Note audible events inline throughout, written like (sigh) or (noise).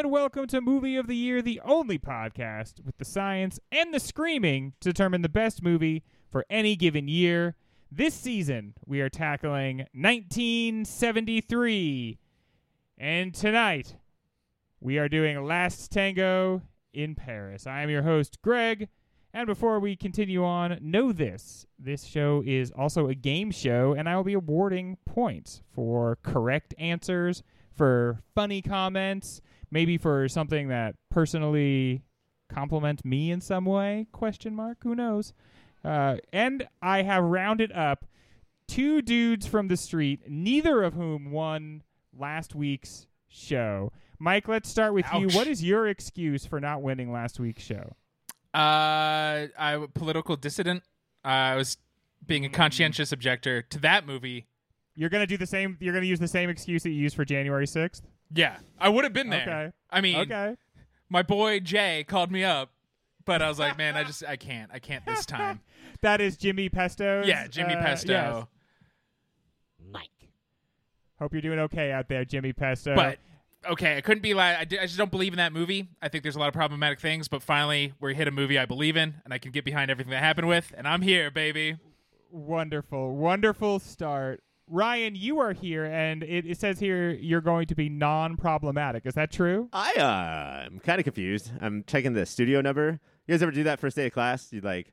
and welcome to Movie of the Year, the only podcast with the science and the screaming to determine the best movie for any given year. This season, we are tackling 1973. And tonight, we are doing Last Tango in Paris. I am your host, Greg. And before we continue on, know this this show is also a game show, and I will be awarding points for correct answers, for funny comments, maybe for something that personally compliments me in some way question mark who knows uh, and i have rounded up two dudes from the street neither of whom won last week's show mike let's start with you what is your excuse for not winning last week's show Uh, I political dissident. I was being a Mm. conscientious objector to that movie. you're gonna do the same you're gonna use the same excuse that you used for january 6th Yeah, I would have been there. Okay. I mean, okay my boy Jay called me up, but I was like, man, I just I can't, I can't this (laughs) time. that is jimmy pesto yeah, Jimmy uh, Pesto. Mike. Hope you're doing okay out there jimmy pesto But okay, I couldn't be like I, I just don't believe in that movie. I think there's a lot of problematic things, but finally we hit a movie I believe in, and I can get behind everything that happened with, and I'm here, baby. Wonderful, wonderful start. Ryan, you are here, and it, it says here you're going to be non-problematic. Is that true? I uh, I'm kind of confused. I'm checking the studio number. You guys ever do that first day of class? You like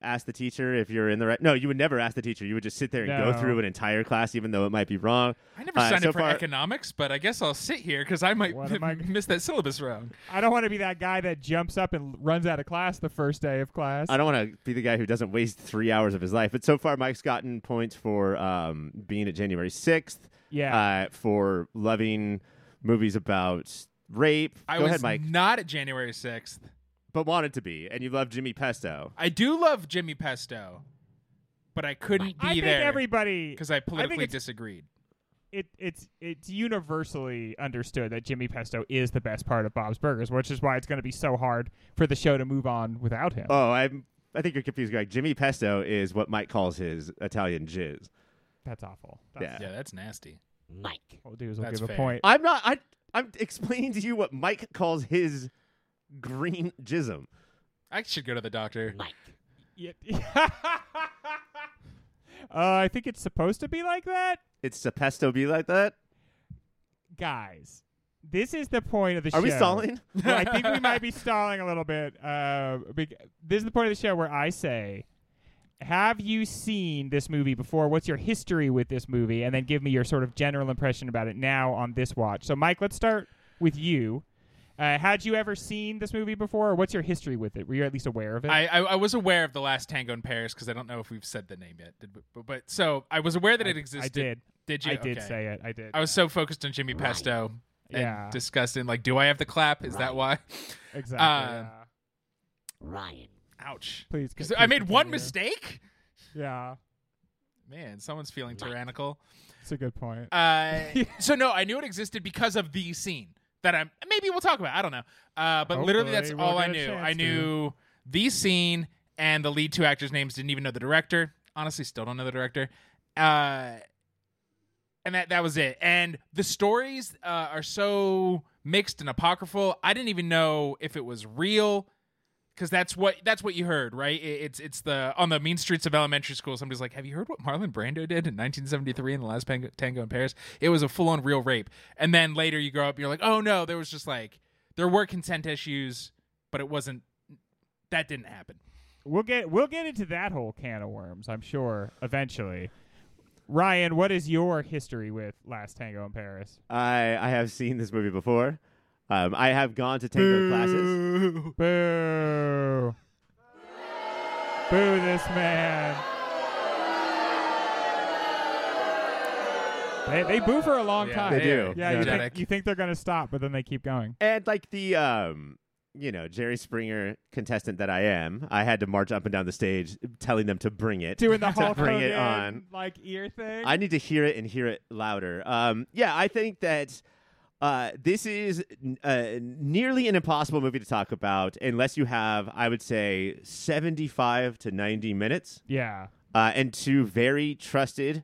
ask the teacher if you're in the right. No, you would never ask the teacher. You would just sit there and No. go through an entire class, even though it might be wrong. I never Uh, signed so up for far- economics, but I guess I'll sit here because I might What I- (laughs) miss that syllabus round. I don't want to be that guy that jumps up and runs out of class the first day of class. I don't want to be the guy who doesn't waste three hours of his life. But so far, Mike's gotten points for um, being at January 6th, yeah, uh, for loving movies about rape. I Go was ahead, Mike. not at January 6th. But wanted to be, and you love Jimmy Pesto. I do love Jimmy Pesto, but I couldn't I be think there everybody because I politically it's- disagreed. it, it's it's universally understood that Jimmy Pesto is the best part of Bob's Burgers, which is why it's going to be so hard for the show to move on without him. Oh, I'm. I think you're confused, Greg. Jimmy Pesto is what Mike calls his Italian jizz. That's awful. That's, Yeah, that's nasty. What we'll do is we'll That's give a point. I'm not. I. I'm explaining to you what Mike calls his green jism. I should go to the doctor. Yeah. (laughs) uh, I think it's supposed to be like that. It's supposed to be like that. Guys, this is the point of the show. Are we stalling? Well, I think we might be stalling a little bit. Uh, bec- this is the point of the show where I say, have you seen this movie before? What's your history with this movie? And then give me your sort of general impression about it now on this watch. So, Mike, let's start with you. Uh, had you ever seen this movie before, or what's your history with it? Were you at least aware of it? I, I I was aware of the last Tango in Paris because I don't know if we've said the name yet. Did we, but, but so I was aware that it existed. I did. Did you? I did Okay. say it. I did. I was so focused on Jimmy Pesto and Yeah. disgusted. Like, do I have the clap? Is that why? exactly. uh, yeah. Ryan. Ouch. Please. 'Cause please I made one continue. mistake. Yeah, Man, someone's feeling tyrannical. it's a good point. Uh, (laughs) so no, I knew it existed because of the scene that I'm. Maybe we'll talk about. I don't know. Uh, but literally, that's we'll all I knew. I to. knew the scene and the lead two actors' names. Didn't even know the director. Honestly, still don't know the director. Uh, and that that was it. And the stories uh, are so mixed and apocryphal. I didn't even know if it was real because that's what that's what you heard, right? It's it's the on the mean streets of elementary school. Somebody's like, "Have you heard what Marlon Brando did in 1973 in the last Tango, Tango in Paris? It was a full on real rape." And then later you grow up, you're like, "Oh no, there was just like there were consent issues, but it wasn't. That didn't happen." We'll get we'll get into that whole can of worms, I'm sure, eventually. Ryan, what is your history with Last Tango in Paris? I I have seen this movie before. Um, I have gone to tango classes. Boo! Boo this man. They, they boo for a long Yeah, time. They do. Yeah, you Energetic. think, you think they're going to stop, but then they keep going. And like the um, you know, Jerry Springer contestant that I am, I had to march up and down the stage telling them to bring it. Doing the (laughs) to Hulk bring it Hogan, on. like ear thing. I need to hear it and hear it louder. Um, yeah, I think that uh, this is uh, nearly an impossible movie to talk about unless you have, I would say, 75 to 90 minutes yeah. uh, and two very trusted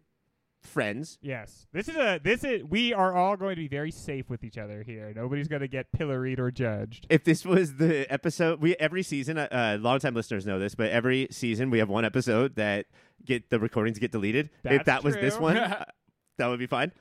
friends. Yes, this is a this is we are all going to be very safe with each other here. Nobody's going to get pilloried or judged. If this was the episode, we every season, uh, uh, longtime listeners know this, but every season we have one episode that get the recordings get deleted. if That's that was this one, (laughs) that would be fine.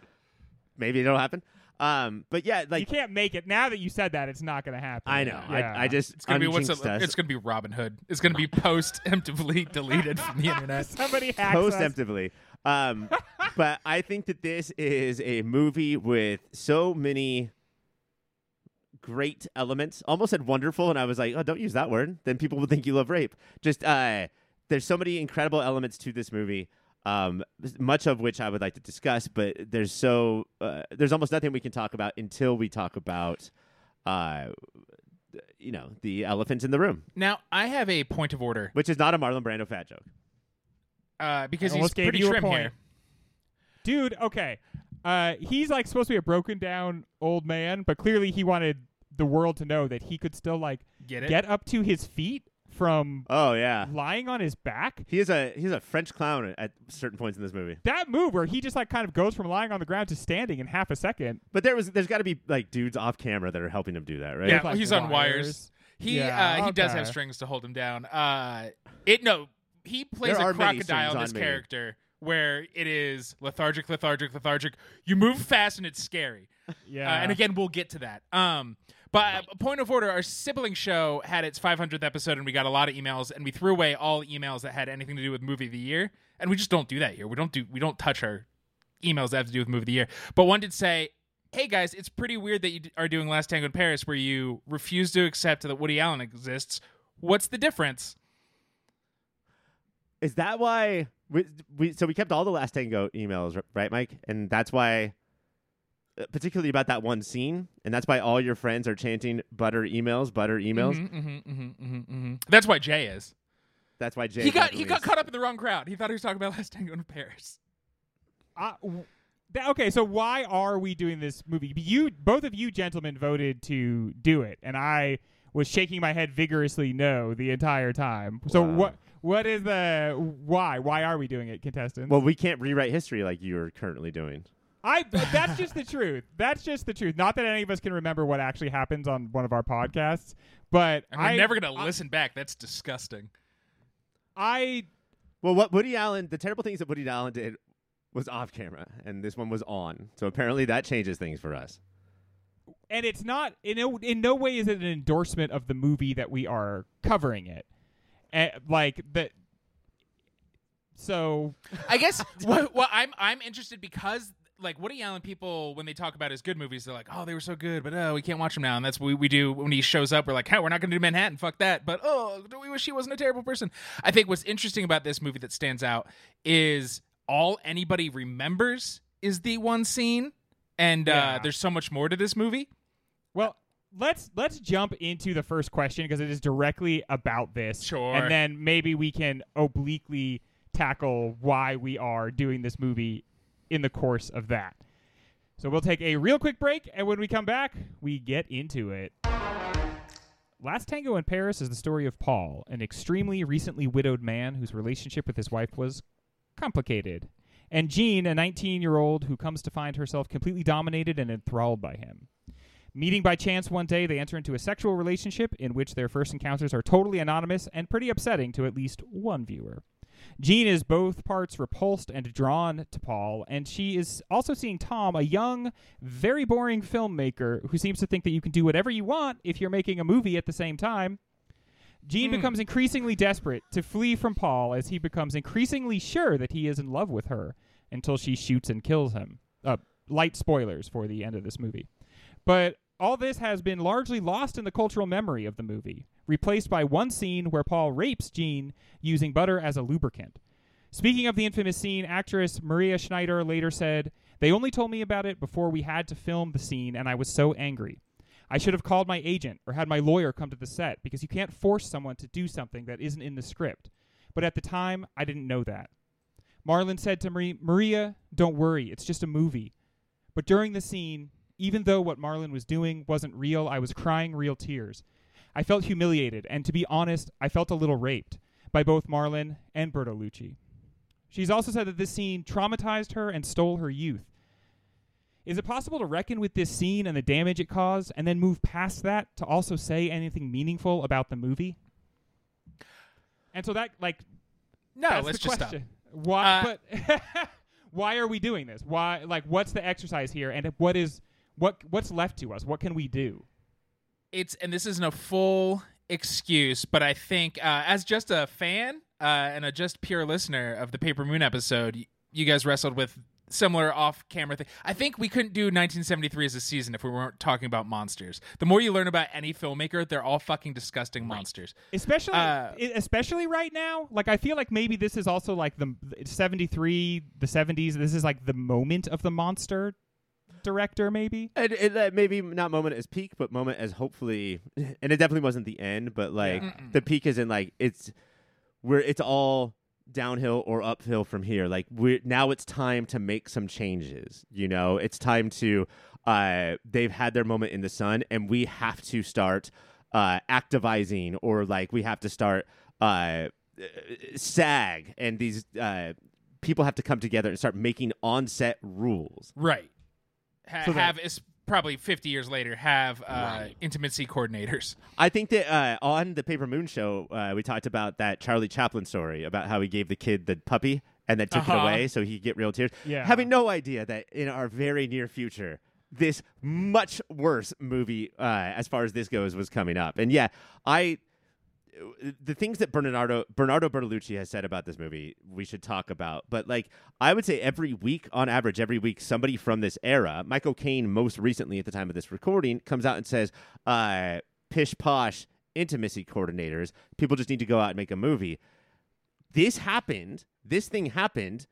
Maybe it'll happen. Um, but yeah, like you can't make it. Now that you said that, it's not going to happen. I know, Yeah. I, I just It's gonna be what's unjinxed a, us. it's gonna be Robin Hood. It's gonna be post (laughs) emptively deleted from the internet. (laughs) somebody hacks us. post-emptively. Um, (laughs) but I think that this is a movie with so many great elements. Almost said wonderful, and I was like, oh, don't use that word. Then people will think you love rape. Just uh, there's so many incredible elements to this movie. Um, much of which I would like to discuss, but there's so uh, there's almost nothing we can talk about until we talk about, uh, you know, the elephant in the room, Now I have a point of order which is not a Marlon Brando fat joke. uh, because I he's pretty you trim here. dude. Okay, uh, he's like supposed to be a broken down old man, but clearly he wanted the world to know that he could still like Get it? get up to his feet from Oh yeah, lying on his back. He is a he's a French clown at certain points in this movie. That move where he just like kind of goes from lying on the ground to standing in half a second. But there was there's got to be like dudes off camera that are helping him do that, right? Yeah, like, he's on wires. He Yeah, uh, he does have strings to hold him down. Uh, it no, he plays There a crocodile in this on me. character where it is lethargic, lethargic, lethargic. You move fast and it's scary. (laughs) Yeah, Uh, and again, we'll get to that. Um, but uh, point of order, our sibling show had its 500th episode, and we got a lot of emails, and we threw away all emails that had anything to do with movie of the year, and we just don't do that here. We don't do we don't touch our emails that have to do with movie of the year. But one did say, "Hey guys, it's pretty weird that you are doing Last Tango in Paris, where you refuse to accept that Woody Allen exists. What's the difference?" Is that why we, we so we kept all the last tango emails, right, Mike? And that's why, particularly about that one scene, and that's why all your friends are chanting "butter emails, butter emails." Mhm, mhm, mhm, mhm, mhm. That's why Jay is. That's why Jay he got he definitely got caught up in the wrong crowd. He thought he was talking about (laughs) Last Tango in Paris. Uh, w- th- okay, so why are we doing this movie? You, both of you gentlemen, voted to do it, and I was shaking my head vigorously no the entire time. So Wow. what? What is the why? Why are we doing it, contestants? Well, we can't rewrite history like you're currently doing. I that's just the truth. That's just the truth. Not that any of us can remember what actually happens on one of our podcasts, but And we're I never gonna I- listen back. That's disgusting. I Well, what Woody Allen, the terrible things that Woody Allen did was off camera, and this one was on. So apparently that changes things for us. and it's not in no, in no way is it an endorsement of the movie that we are covering it. And like that. So I guess (laughs) what, what I'm I'm interested because like Woody Allen people when they talk about his good movies they're like oh they were so good but oh we can't watch them now. And that's what we, we do when he shows up. We're like hey we're not going to do Manhattan. Fuck that. But oh do we wish he wasn't a terrible person? I think what's interesting about this movie that stands out is all anybody remembers is the one scene and uh, there's so much more to this movie. Well, let's let's jump into the first question because it is directly about this. Sure. And then maybe we can obliquely tackle why we are doing this movie in the course of that. So we'll take a real quick break, and when we come back, we get into it. Last Tango in Paris is the story of Paul, an extremely recently widowed man whose relationship with his wife was complicated, and Jean, a 19 year old who comes to find herself completely dominated and enthralled by him. Meeting by chance one day, they enter into a sexual relationship in which their first encounters are totally anonymous and pretty upsetting to at least one viewer. Jean is both parts repulsed and drawn to Paul, and she is also seeing Tom, a young, very boring filmmaker who seems to think that you can do whatever you want if you're making a movie at the same time. Jean Hmm. becomes increasingly desperate to flee from Paul as he becomes increasingly sure that he is in love with her until she shoots and kills him. Uh, light spoilers for the end of this movie. But all this has been largely lost in the cultural memory of the movie, replaced by one scene where Paul rapes Jean using butter as a lubricant. Speaking of the infamous scene, actress Maria Schneider later said, They only told me about it before we had to film the scene, and I was so angry. I should have called my agent or had my lawyer come to the set because you can't force someone to do something that isn't in the script. But at the time, I didn't know that. Marlon said to Marie, Maria, don't worry, it's just a movie. But during the scene, even though what Marlon was doing wasn't real, I was crying real tears. I felt humiliated, and to be honest, I felt a little raped by both Marlon and Bertolucci. She's also said that this scene traumatized her and stole her youth. Is it possible to reckon with this scene and the damage it caused and then move past that to also say anything meaningful about the movie? And so that like No, that's let's the just stop. question. Why Uh, but (laughs) why are we doing this? Why like what's the exercise here and what is what what's left to us? What can we do? It's and this isn't a full excuse, but I think uh, as just a fan uh, and a just pure listener of the Paper Moon episode, you guys wrestled with similar off-camera thing. I think we couldn't do 1973 as a season if we weren't talking about monsters. The more you learn about any filmmaker, they're all fucking disgusting monsters. Especially Uh, especially right now, like I feel like maybe this is also like the 73, the 70s, this is like the moment of the monster director maybe. And, and that maybe not moment as peak, but moment as hopefully, and it definitely wasn't the end, but like Mm-mm. the peak is in like it's where it's all downhill or uphill from here. Like we are now it's time to make some changes. You know, it's time to. Uh, they've had their moment in the sun, and we have to start uh, activizing, or like we have to start uh, SAG, and these uh, people have to come together and start making on-set rules. Right. Ha- So that- have is probably 50 years later have uh, Right. intimacy coordinators. I think that uh, on the Paper Moon show, uh, we talked about that Charlie Chaplin story about how he gave the kid the puppy and then took it Uh-huh. away so he could get real tears. Yeah. Having no idea that in our very near future, this much worse movie, uh, as far as this goes, was coming up. And yeah, I. The things that Bernardo Bernardo Bertolucci has said about this movie, we should talk about. But like, I would say every week, on average, every week, somebody from this era, Michael Caine, most recently at the time of this recording, comes out and says, uh, "Pish posh intimacy coordinators. People just need to go out and make a movie." This happened. This thing happened.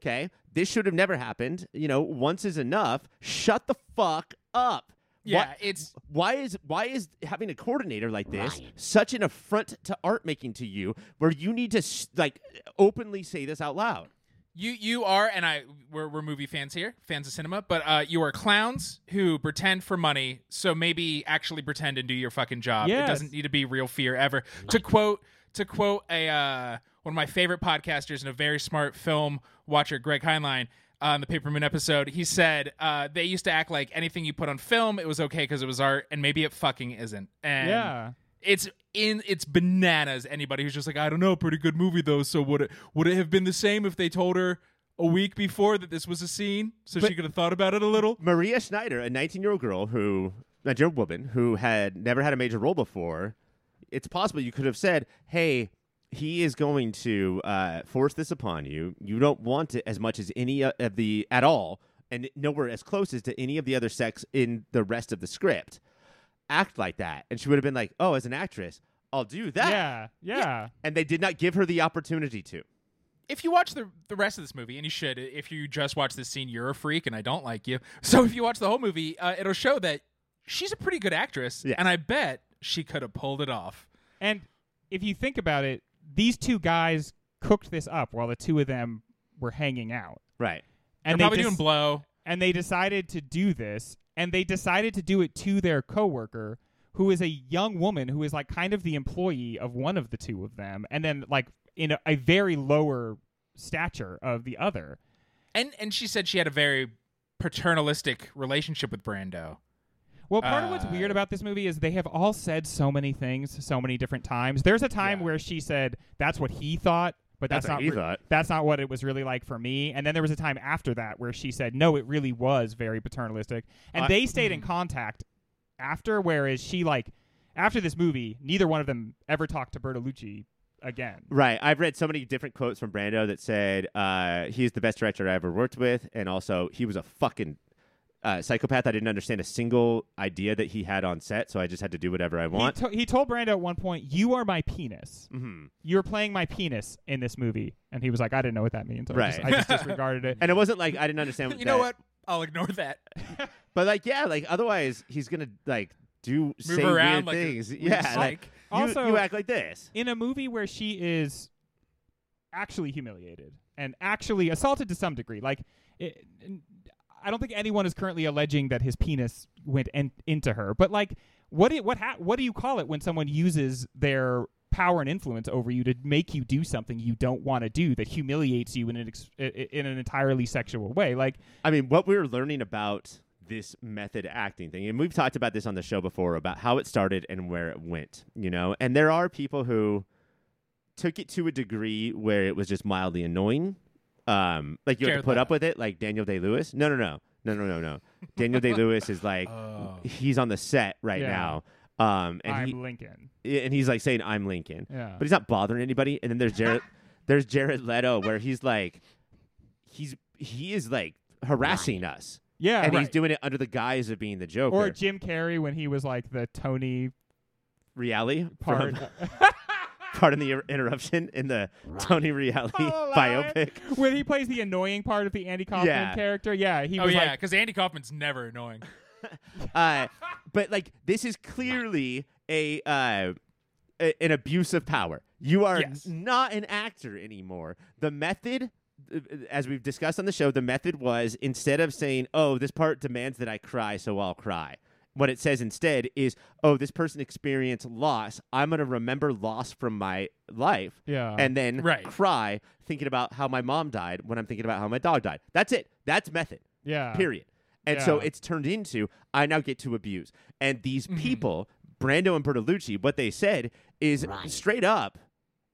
Okay, this should have never happened. You know, once is enough. Shut the fuck up. Yeah, Why- it's why is why is having a coordinator like this Ryan. such an affront to art making to you where you need to s- like openly say this out loud You you are, and I we're, we're movie fans here, fans of cinema, but uh, you are clowns who pretend for money. So maybe actually pretend and do your fucking job. It doesn't need to be real fear ever. To quote to quote a uh, one of my favorite podcasters and a very smart film watcher, Greg Heinlein. On the Paper Moon episode, he said uh, they used to act like anything you put on film, it was okay because it was art, and maybe it fucking isn't. And Yeah. it's in it's bananas. Anybody who's just like, I don't know, pretty good movie though. So would it would it have been the same if they told her a week before that this was a scene, so But- she could have thought about it a little? maria schneider a 19 year old girl who nigerian woman who had never had a major role before it's possible you could have said hey he is going to uh, force this upon you you don't want it as much as any of the at all and nowhere as close as to any of the other sex in the rest of the script act like that and she would have been like oh as an actress i'll do that Yeah. Yeah. and they did not give her the opportunity to. If you watch the the rest of this movie, and you should, if you just watch this scene, you're a freak, and I don't like you. (laughs) So if you watch the whole movie, uh, it'll show that she's a pretty good actress, Yes. and I bet she could have pulled it off. And if you think about it, these two guys cooked this up while the two of them were hanging out. Right. And They're they probably des- doing blow. and they decided to do this and they decided to do it to their coworker who is a young woman who is like kind of the employee of one of the two of them and then like in a, a very lower stature of the other. And and she said she had a very paternalistic relationship with Brando. Well, part of what's Uh, weird about this movie is they have all said so many things so many different times. There's a time Yeah. where she said that's what he thought, but that's, That's not he re- thought. that's not what it was really like for me. And then there was a time after that where she said no, it really was very paternalistic. And I- they stayed in Mhm. contact after whereas she like after this movie, neither one of them ever talked to Bertolucci again. Right. I've read so many different quotes from Brando that said uh, he's the best director I ever worked with, and also he was a fucking uh, psychopath. I didn't understand a single idea that he had on set, so I just had to do whatever I He, want. to- he told Brando at one point, "You are my penis. hmm You're playing my penis in this movie." And he was like, "I didn't know what that means. So I, just, I just disregarded it." (laughs) And it wasn't like I didn't understand. (laughs) you know what? I'll ignore that. (laughs) But like, yeah, like otherwise he's gonna like do Move say around weird like things. weird yeah, psych. like you, Also- you act like this. in a movie where she is actually humiliated and actually assaulted to some degree. Like, it, I don't think anyone is currently alleging that his penis went en- into her, but like, what do, what ha- what do you call it when someone uses their power and influence over you to make you do something you don't want to do that humiliates you in an ex- in an entirely sexual way. Like I mean, what we're learning about this method acting thing, and we've talked about this on the show before about how it started and where it went, you know, and there are people who took it to a degree where it was just mildly annoying. Um, like you have Jared to put up with it, like Daniel Day Lewis. No, no, no, no, no, no, no. (laughs) Daniel Day Lewis is like Oh. he's on the set right Yeah. now, um, and I'm he Lincoln. and he's like saying I'm Lincoln, Yeah. but he's not bothering anybody. And then there's Jared, (laughs) there's Jared Leto where he's like, he's he is like harassing us, yeah. and he's doing it under the guise of being the Joker. or Jim Carrey when he was like the Tony Reality part. from (laughs) part in the interruption in the Tony Reality biopic. when he plays the annoying part of the Andy Kaufman Yeah. character. Yeah, he Oh was yeah, like because Andy Kaufman's never annoying. (laughs) Uh, but like this is clearly a, uh, a an abuse of power. You are Yes. not an actor anymore. The method. uh, As we've discussed on the show, the method was instead of saying, "Oh, this part demands that I cry, so I'll cry." What it says instead is, "Oh, this person experienced loss. I'm going to remember loss from my life, yeah. and then Right. cry thinking about how my mom died when I'm thinking about how my dog died. That's it. That's method. yeah. Period. And so it's turned into I now get to abuse. And these Mhm. people, Brando and Bertolucci, what they said is Right. straight up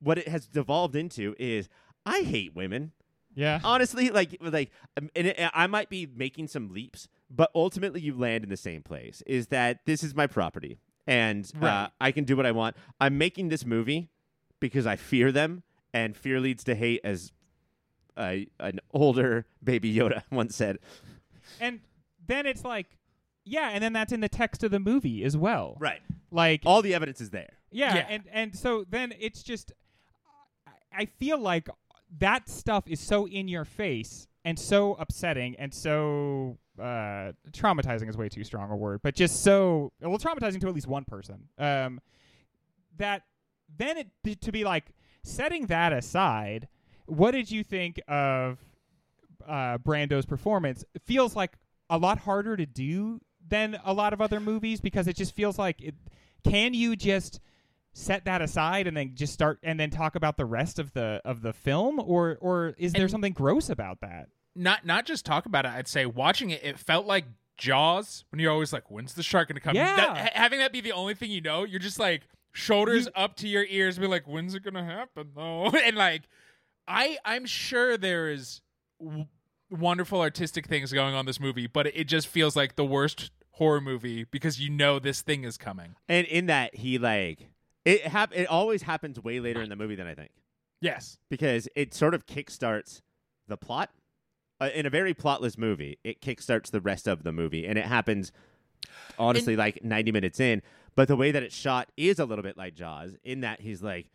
what it has devolved into is I hate women. Yeah. Honestly, like like um, and it, I might be making some leaps, but ultimately you land in the same place. Is that this is my property and uh, I can do what I want. I'm making this movie because I fear them, and fear leads to hate, as uh, an older Baby Yoda (laughs) once said. And then it's like, yeah, and then that's in the text of the movie as well. Right. Like, All the evidence is there. yeah, Yeah. and and so then it's just, I- I feel like that stuff is so in your face and so upsetting and so uh, traumatizing is way too strong a word, but just so well traumatizing to at least one person. Um, that then it to be like setting that aside. What did you think of uh, Brando's performance? It feels like a lot harder to do than a lot of other movies because it just feels like it. Can you just set that aside and then just start and then talk about the rest of the of the film, or or is there something gross about that? Not not just talk about it. I'd say watching it, it felt like Jaws when you're always like, "When's the shark gonna come?" Yeah. That- ha- having that be the only thing you know, you're just like shoulders You- up to your ears, be like, "When's it gonna happen?" though? (laughs) and like, I I'm sure there is w- wonderful artistic things going on in this movie, but it just feels like the worst horror movie because you know this thing is coming. And in that, he like it hap- It always happens way later in the movie than I think Yes. because it sort of kickstarts the plot. Uh, in a very plotless movie, it kickstarts the rest of the movie, and it happens honestly like ninety minutes in. But the way that it's shot is a little bit like Jaws, in that he's like,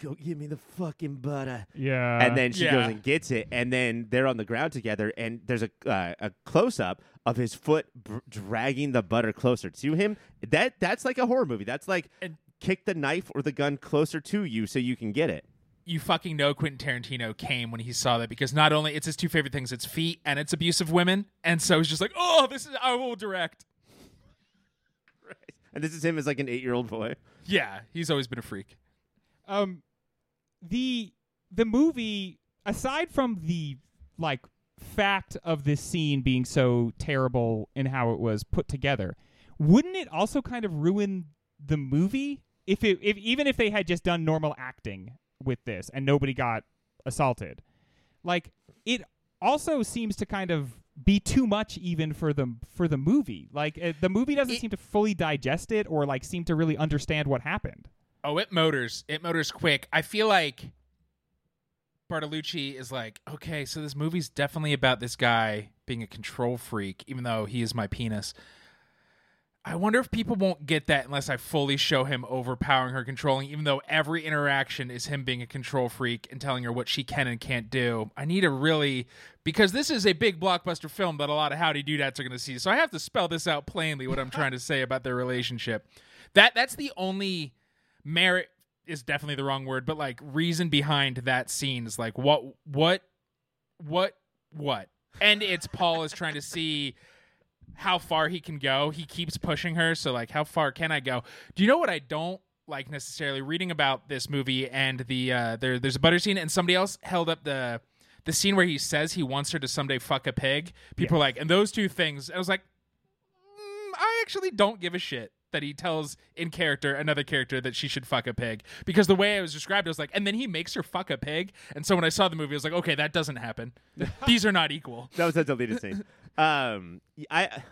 "Go give me the fucking butter." Yeah, and then she goes and gets it, and then they're on the ground together, and there's a uh, a close up of his foot br- dragging the butter closer to him. That that's like a horror movie. That's like And- kick the knife or the gun closer to you so you can get it. You fucking know Quentin Tarantino came when he saw that because not only it's his two favorite things, it's feet and it's abusive women, and so he's just like, oh, this is I will direct. And this is him as like an eight year old boy. Yeah, he's always been a freak. um the the movie aside from the like fact of this scene being so terrible in how it was put together wouldn't it also kind of ruin the movie if it if even if they had just done normal acting with this and nobody got assaulted like it also seems to kind of be too much even for the for the movie like uh, the movie doesn't It- seem to fully digest it or like seem to really understand what happened Oh, it motors. It motors quick. I feel like Bertolucci is like, okay, so this movie's definitely about this guy being a control freak, even though he is my penis. I wonder if people won't get that unless I fully show him overpowering her, controlling, even though every interaction is him being a control freak and telling her what she can and can't do. I need to really, because this is a big blockbuster film that a lot of howdy doodads are going to see. So I have to spell this out plainly what I'm (laughs) trying to say about their relationship. That That's the only merit is definitely the wrong word, but like reason behind that scene is like what what what what. And it's Paul is trying to see how far he can go. He keeps pushing her, so like how far can I go? Do you know what I don't like necessarily reading about this movie and the uh, there there's a butter scene and somebody else held up the the scene where he says he wants her to someday fuck a pig. People are like, and those two things. I was like, mm, I actually don't give a shit that he tells in character another character that she should fuck a pig because the way it was described, I was like, and then he makes her fuck a pig. And so when I saw the movie, I was like, okay, that doesn't happen. (laughs) These are not equal. That was a deleted scene. (laughs) Um, I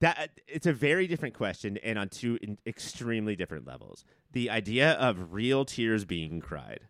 that it's a very different question and on two in extremely different levels. The idea of real tears being cried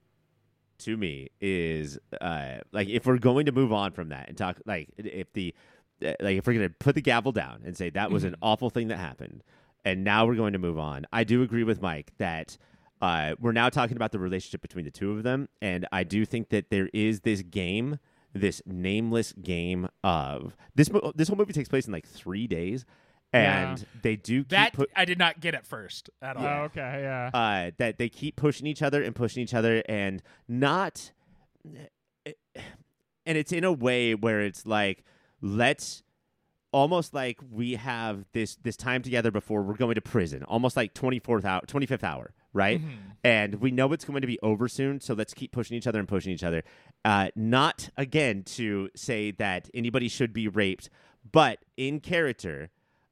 to me is uh like if we're going to move on from that and talk like if the uh, like if we're going to put the gavel down and say that was an awful thing that happened and now we're going to move on. I do agree with Mike that uh, we're now talking about the relationship between the two of them, and I do think that there is this game, this nameless game of this. mo- This whole movie takes place in like three days, and Yeah. they do keep That put, I did not get at first at all. Oh, okay, yeah. uh, that they keep pushing each other and pushing each other, and not, and it's in a way where it's like let's almost like we have this this time together before we're going to prison almost like 24th hour 25th hour right? And we know it's going to be over soon so let's keep pushing each other and pushing each other. Uh, not again to say that anybody should be raped but in character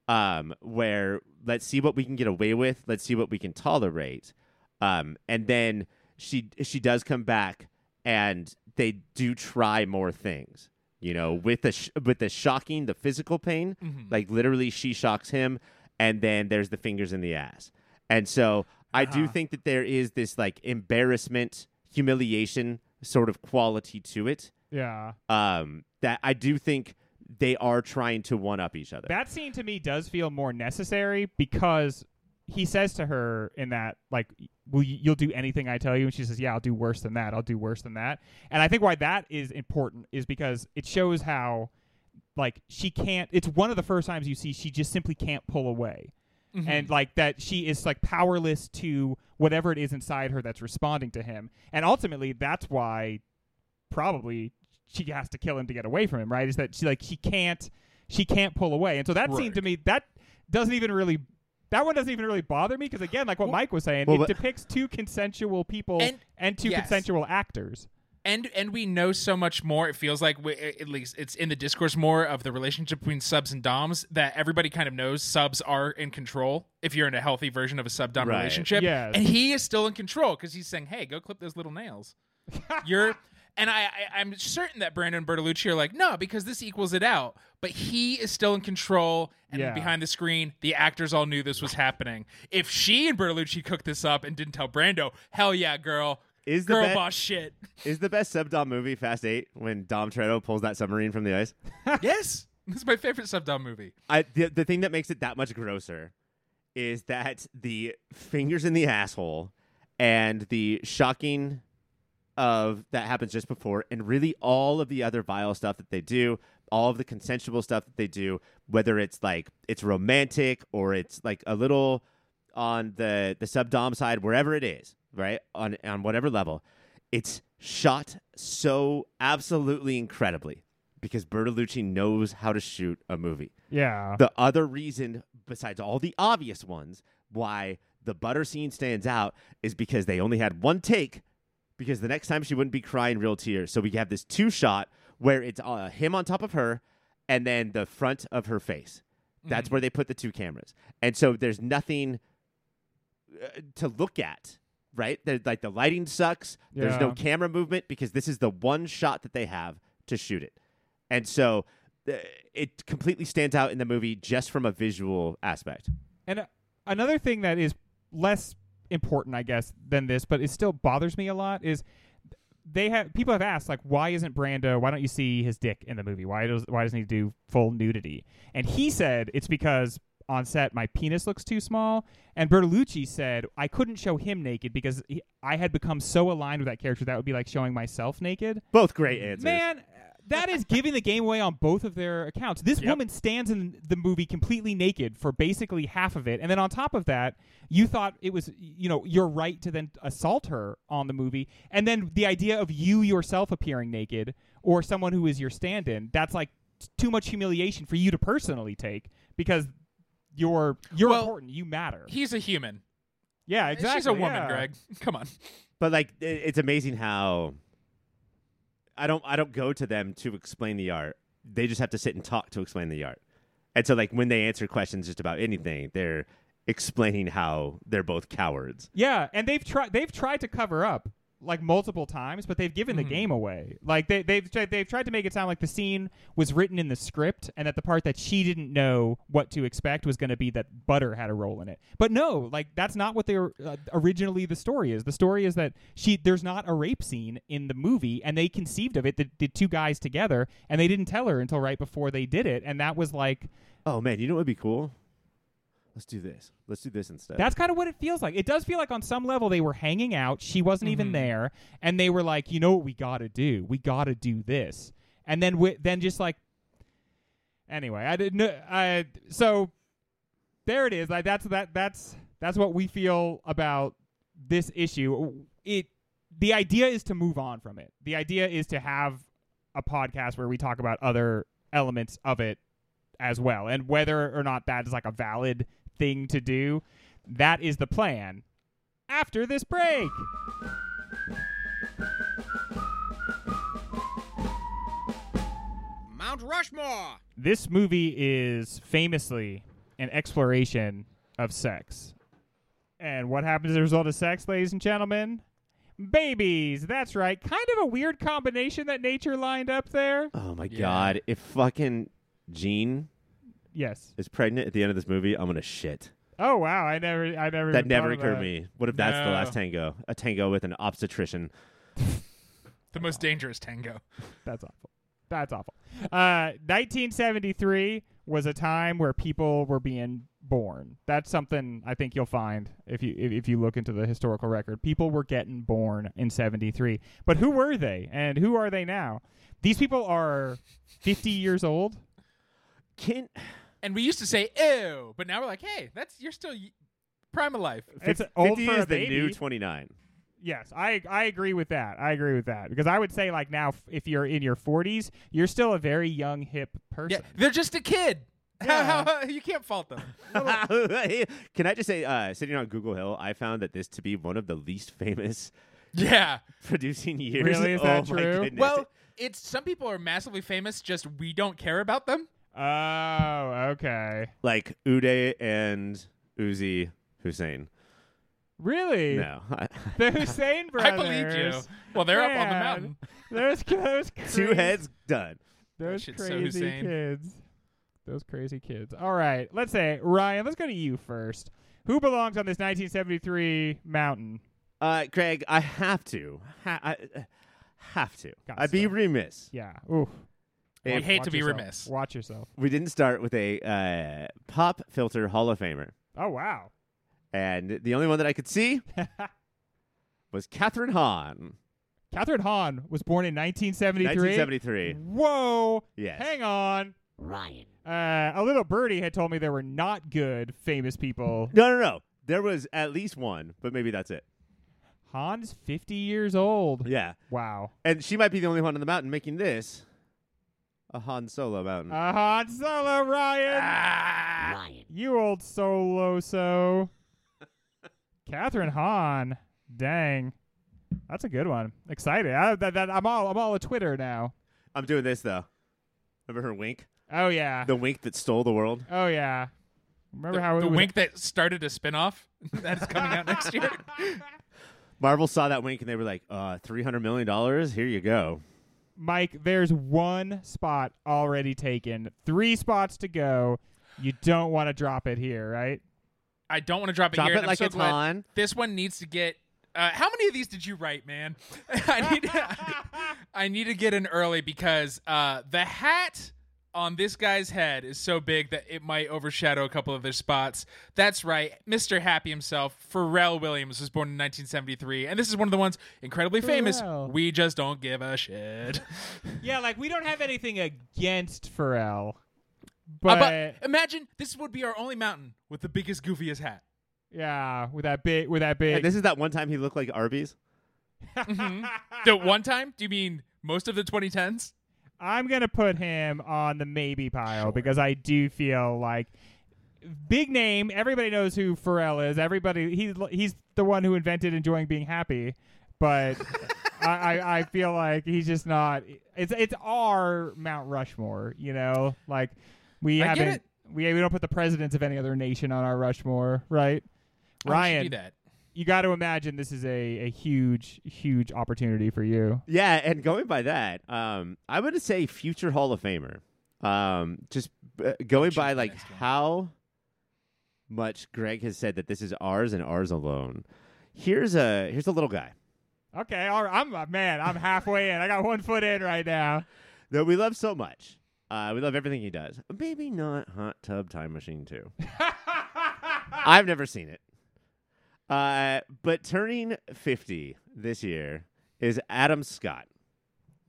um, where let's see what we can get away with let's see what we can tolerate um, and then she she does come back and they do try more things you know with the sh- with the shocking the physical pain like literally she shocks him and then there's the fingers in the ass. And so i do Uh-huh. think that there is this like embarrassment humiliation sort of quality to it. Yeah. um that i do think they are trying to one up each other. That scene to me does feel more necessary because he says to her in that like will you, you'll do anything I tell you? And she says yeah I'll do worse than that. I'll do worse than that. And I think why that is important is because it shows how like she can't it's one of the first times you see she just simply can't pull away and mm-hmm. like that she is like powerless to whatever it is inside her that's responding to him. And ultimately that's why probably she has to kill him to get away from him right? Is that she like she can't she can't pull away. And so that Right. seemed to me that doesn't even really that one doesn't even really bother me because again like what Well- mike was saying Well, it depicts two consensual people and, And- two yes. consensual actors and and we know so much more. It feels like we, at least it's in the discourse more of the relationship between subs and doms that everybody kind of knows subs are in control if you're in a healthy version of a sub dom Right. relationship. Yes. and he is still in control because he's saying, "Hey, go clip those little nails." (laughs) you're. And I, I, I'm certain that Brandon and Bertolucci are like, no, because this equals it out. But he is still in control, and Yeah. behind the screen, the actors all knew this was happening. If she and Bertolucci cooked this up and didn't tell Brando, hell yeah, girl, Is the girl be- boss shit. is the best sub dom movie fast eight when dom Toretto pulls that submarine from the ice (laughs) yes, this is my favorite sub dom movie. I the, the thing that makes it that much grosser is that the fingers in the asshole and the shocking of that happens just before and really all of the other vile stuff that they do all of the consensual stuff that they do whether it's like it's romantic or it's like a little on the the sub dom side wherever it is right on on whatever level it's shot so absolutely incredibly because Bertolucci knows how to shoot a movie yeah the other reason, besides all the obvious ones, why the butter scene stands out is because they only had one take. Because the next time she wouldn't be crying real tears, so we have this two shot where it's uh, him on top of her, and then the front of her face. That's where they put the two cameras, and so there's nothing uh, to look at. Right, There's, like the lighting sucks. There's no camera movement because this is the one shot that they have to shoot it, and so it completely stands out in the movie just from a visual aspect. And uh, another thing that is less important, I guess, than this, but it still bothers me a lot is they have people have asked like, why isn't Brando? Why don't you see his dick in the movie? Why does why doesn't he do full nudity? And he said it's because on set my penis looks too small. And Bertolucci said I couldn't show him naked because he, I had become so aligned with that character that would be like showing myself naked. Both great answers. Man, that is giving the game away on both of their accounts. This Yep. woman stands in the movie completely naked for basically half of it. And then on top of that, you thought it was, you know, your right to then assault her on the movie. And then the idea of you yourself appearing naked or someone who is your stand in, that's like t- too much humiliation for you to personally take because you're you're Well, important. You matter. He's a human. Yeah, exactly. She's a woman, yeah. Greg. (laughs) Come on. But like, i- it's amazing how I don't I don't go to them to explain the art. They just have to sit and talk to explain the art. And so, like, when they answer questions just about anything, they're explaining how they're both cowards. Yeah, and they've tried they've tried to cover up like multiple times, but they've given the Mhm. game away. Like they they've tried, they've tried to make it sound like the scene was written in the script, and that the part that she didn't know what to expect was going to be that Butter had a role in it. But no, like that's not what they were uh, originally. The story is the story is that she there's not a rape scene in the movie, and they conceived of it the, the two guys together, and they didn't tell her until right before they did it, and that was like Oh man, you know what would be cool? Let's do this. Let's do this instead. That's kind of what it feels like. It does feel like on some level they were hanging out. She wasn't even Mhm. there, and they were like, you know what we got to do? We got to do this, and then wi- then just like, anyway, I didn't. know- I so there it is. Like that's that that's that's what we feel about this issue. It the idea is to move on from it. The idea is to have a podcast where we talk about other elements of it as well, and whether or not that is like a valid thing to do. That is the plan. After this break. Mount Rushmore. This movie is famously an exploration of sex. And what happens as a result of sex, ladies and gentlemen? Babies. That's right. Kind of a weird combination that nature lined up there. oh my Yeah. god! If fucking Jean Yes. is pregnant at the end of this movie, I'm gonna shit. Oh wow, I never I never That even never thought of occurred to that. me. What if that's the No. last tango? A tango with an obstetrician. (laughs) The most dangerous tango. That's awful. That's awful. Uh, 1973 was a time where people were being born. That's something I think you'll find if you if, if you look into the historical record. People were getting born in 73. But who were they and who are they now? These people are 50 years old. Can And we used to say ew, but now we're like, hey, that's you're still y- prime of life. It's fif- old 50 for is a the baby. new 29. Yes, I I agree with that. I agree with that because I would say like now f- if you're in your 40s, you're still a very young hip person. Yeah, person. they're just a kid. (laughs) Yeah. you can't fault them. (laughs) (laughs) Can I just say, uh, sitting on Google Hill, I found that this to be one of the least famous Yeah. Producing years. Really, Is oh that my true? goodness. Well, it's some people are massively famous, just we don't care about them. Oh, okay. like Uday and Uzi Hussein. Really? No, (laughs) The Hussein brothers. (laughs) I brothers. believe you. Well, they're up on the Man. mountain. Those, those (laughs) two heads done. Those shit's so crazy kids. Those crazy kids. All right. Let's say Ryan. Let's go to you first. Who belongs on this 1973 mountain? Uh, Craig, I have to, ha- I, uh, have to. Got I'd be remiss. Yeah. Ooh. We if hate Watch to be yourself. remiss. Watch yourself. we didn't start with a uh, pop filter Hall of Famer, Oh wow. and the only one that I could see (laughs) was Kathryn Hahn, Kathryn Hahn was born in 1973. 1973. Whoa. Yes. Hang on. Ryan. Uh, a little birdie had told me there were not good famous people. (laughs) No, no, no. There was at least one, but maybe that's it. Hahn's 50 years old. Yeah, Wow. and she might be the only one on the mountain making this a Han Solo mountain. A Han Solo, Ryan. Ah! Ryan. You old solo so. (laughs) Kathryn Hahn. Dang. That's a good one. Excited. I, that, that, I'm all I'm all a Twitter now. I'm doing this though. Remember her wink? Oh yeah. The wink that stole the world. oh yeah. Remember The, how it the was- wink that started a spinoff (laughs) that is coming out next year. (laughs) Marvel saw that wink and they were like, uh, $300 million? Here you go. Mike, there's one spot already taken. Three spots to go. You don't want to drop it here, right? I don't want to drop it Drop here. it and I'm like so it's glad Han. This one needs to get. Uh, how many of these did you write, man? (laughs) I need. To, (laughs) I need to get in early because uh, the hat on this guy's head is so big that it might overshadow a couple of their spots. That's right, Mr. Happy himself, Pharrell Williams, was born in 1973, and this is one of the ones incredibly famous. We just don't give a shit. (laughs) Yeah, like we don't have anything against Pharrell, Uh, but, but imagine this would be our only mountain with the biggest, goofiest hat. yeah, with that big, with that big. And this is that one time he looked like Arby's. The one time? Do you mean most of the 2010s? I'm gonna put him on the maybe pile because I do feel like big name. Everybody knows who Pharrell is. Everybody he's he's the one who invented enjoying being happy. But (laughs) I, I I feel like he's just not. It's it's our Mount Rushmore. You know, like we I haven't we we don't put the presidents of any other nation on our Rushmore, right? Ryan, do that. You got to imagine this is a, a huge huge opportunity for you. Yeah, and going by that, um, I would say future Hall of Famer. Um, just uh, going by like how much Greg has said that this is ours and ours alone. Here's a here's a little guy. Okay, all right. I'm uh, man. I'm halfway in. I got one foot in right now. that we love so much. Uh, we love everything he does. Maybe not Hot Tub Time Machine 2. (laughs) I've never seen it. Uh, but turning 50 this year is Adam Scott.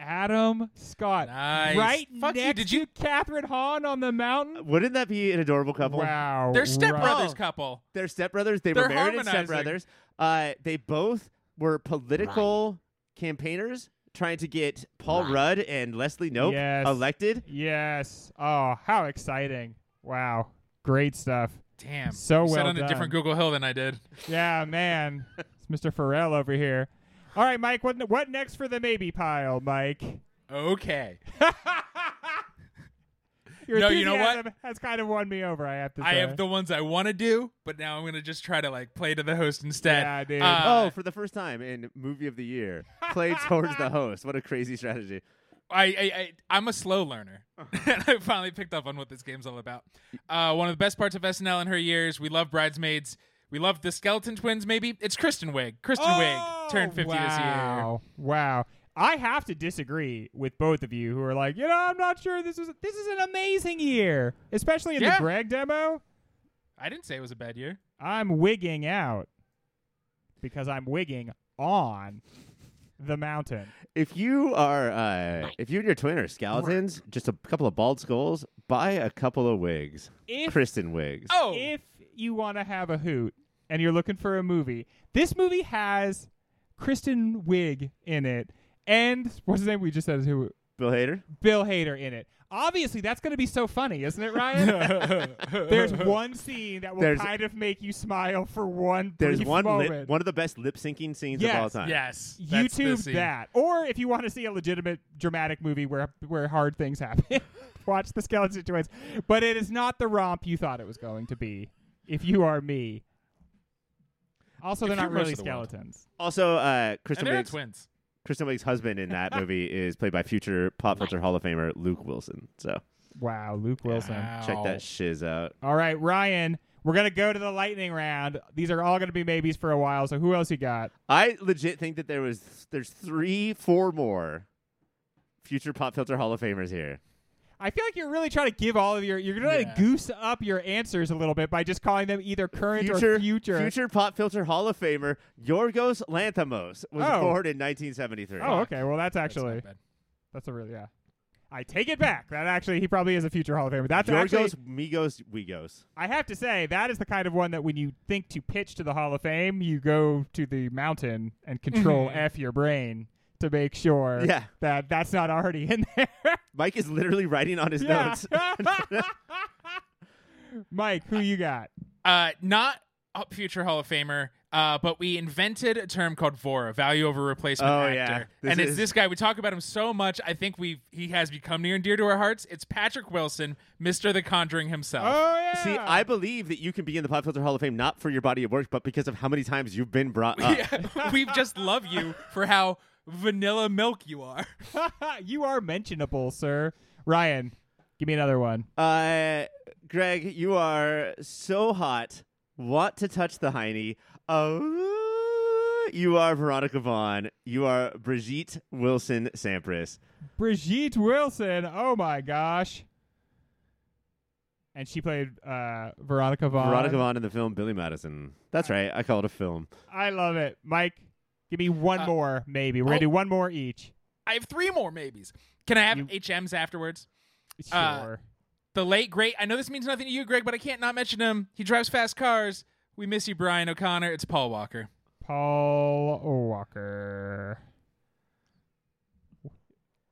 Adam Scott, Nice. right Fuck you, next did you- to Kathryn Hahn on the mountain. Wouldn't that be an adorable couple? Wow, They're stepbrothers Oh. couple. They're stepbrothers. They They're were married as stepbrothers. Uh, they both were political campaigners trying to get Paul Right. Rudd and Leslie Nope Yes. elected. Yes. Oh, how exciting! Wow, great stuff. Damn. So you well Sat on done. a different Google Hill than I did. Yeah, man. (laughs) it's Mr. Pharrell over here. All right, Mike. What what next for the maybe pile, Mike? Okay. (laughs) Your No, you know what? enthusiasm Has kind of won me over. I have to say. I have the ones I want to do, but now I'm gonna just try to like play to the host instead. Yeah, dude. Uh, oh, for the first time in movie of the year, play towards the (laughs) host. What a crazy strategy! I, I, I I'm a slow learner, (laughs) and I finally picked up on what this game's all about. Uh, one of the best parts of SNL in her years. We love Bridesmaids. We love the Skeleton Twins. Maybe it's Kristen Wiig. Kristen Oh, Wiig turned 50 this year. wow. Wow. I have to disagree with both of you who are like, you know, I'm not sure this is this is an amazing year, especially in Yeah. the Greg demo. I didn't say it was a bad year. I'm wigging out because I'm wigging on the mountain. If you are, uh, if you and your twin are skeletons, just a couple of bald skulls, buy a couple of wigs, If Kristen wigs. Oh, if you want to have a hoot and you're looking for a movie, this movie has Kristen Wiig in it, and what's his name? We just said who Bill Hader. Bill Hader in it. Obviously, that's going to be so funny, isn't it, Ryan? (laughs) There's one scene that will There's- kind of make you smile for one There's brief one moment. lip, one of the best lip syncing scenes Yes. of all time. yes, that's the YouTube scene. that, or if you want to see a legitimate dramatic movie where where hard things happen, (laughs) watch the Skeleton Twins. But it is not the romp you thought it was going to be. If you are me. Also, If they're not you're most really of the world. skeletons. Also, uh, And Kristen they're not twins. Kristen Wiig's husband in that (laughs) movie is played by future pop filter Hall of Famer Luke Wilson. So Wow, Luke Wilson. check that shiz out. All right, Ryan, we're gonna go to the lightning round. These are all gonna be maybes for a while. So who else you got? I legit think that there was there's three, four more future pop filter Hall of Famers here. I feel like you're really trying to give all of your. You're gonna Yeah. goose up your answers a little bit by just calling them either current Future, or future. future pop filter Hall of Famer Yorgos Lanthimos was Oh. born in 1973. Oh, okay. Well, that's That's actually bad. that's a really yeah. I take it back. That actually he probably is a future Hall of Famer. That's Yorgos actually Migos Wigos. I have to say that is the kind of one that when you think to pitch to the Hall of Fame, you go to the mountain and control (laughs) f your brain to make sure Yeah, that that's not already in there. (laughs) Mike is literally writing on his Yeah. notes. (laughs) Mike, who you got? Uh, not a future Hall of Famer, uh, but we invented a term called VOR, value over replacement Oh, actor. yeah. This and it's is- this guy. We talk about him so much. I think we he has become near and dear to our hearts. It's Patrick Wilson, Mister The Conjuring himself. Oh yeah. See, I believe that you can be in the Pop Filter Hall of Fame not for your body of work, but because of how many times you've been brought (laughs) up. Yeah, we just love you for how vanilla milk you are. (laughs) (laughs) you are mentionable, sir. Ryan, give me another one. Uh, Greg, you are so hot. Want to touch the hiney? Oh, you are Veronica Vaughn. You are Bridgette Wilson Sampras. Bridgette Wilson. Oh my gosh. And she played uh, Veronica Vaughn. Veronica Vaughn in the film Billy Madison. That's right. I call it a film. I love it. Mike, give me one Uh, more, maybe. We're oh. gonna do one more each. I have three more maybes. Can I have You- HMs afterwards? Sure. Uh, The late great. I know this means nothing to you, Greg, but I can't not mention him. He drives fast cars. We miss you, Brian O'Connor. It's Paul Walker. Paul Walker.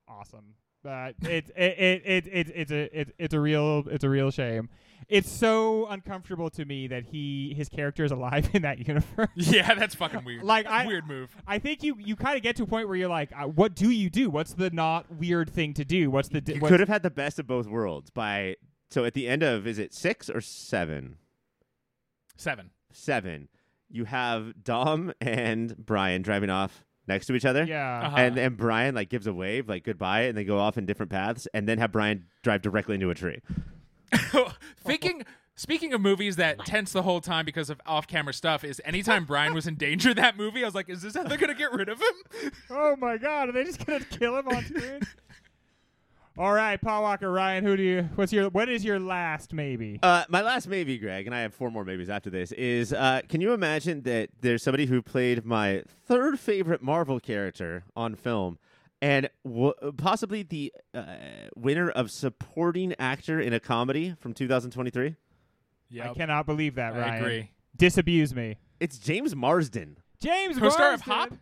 Awesome. But it's it, it, it, it, it's a it, it's a real it's a real shame. It's so uncomfortable to me that he his character is alive (laughs) in that universe. Yeah, that's fucking weird. Like, I- weird move. I think you you kind of get to a point where you're like, uh, what do you do? What's the not weird thing to do? What's the di- You what's- could have had the best of both worlds by so at the end of is it six or seven? Seven. Seven. You have Dom and Brian driving off next to each other. yeah. Uh-huh. And and Brian like gives a wave like goodbye and they go off in different paths and then have Brian drive directly into a tree. (laughs) Thinking. Speaking of movies that tense the whole time because of off-camera stuff, is anytime Brian was in danger in that movie, I was like, "Is this how they're gonna get rid of him?" (laughs) Oh my God! Are they just gonna kill him on screen? (laughs) All right, Paul Walker, Ryan. Who do you? What's your? What is your last maybe? Uh, my last maybe, Greg, and I have four more maybes after this, is uh, can you imagine that there's somebody who played my third favorite Marvel character on film and w- possibly the uh, winner of supporting actor in a comedy from 2023? Yeah, I cannot believe that, I Ryan. agree. Disabuse me, It's James Marsden, James. Co-star of Marsden. Hop.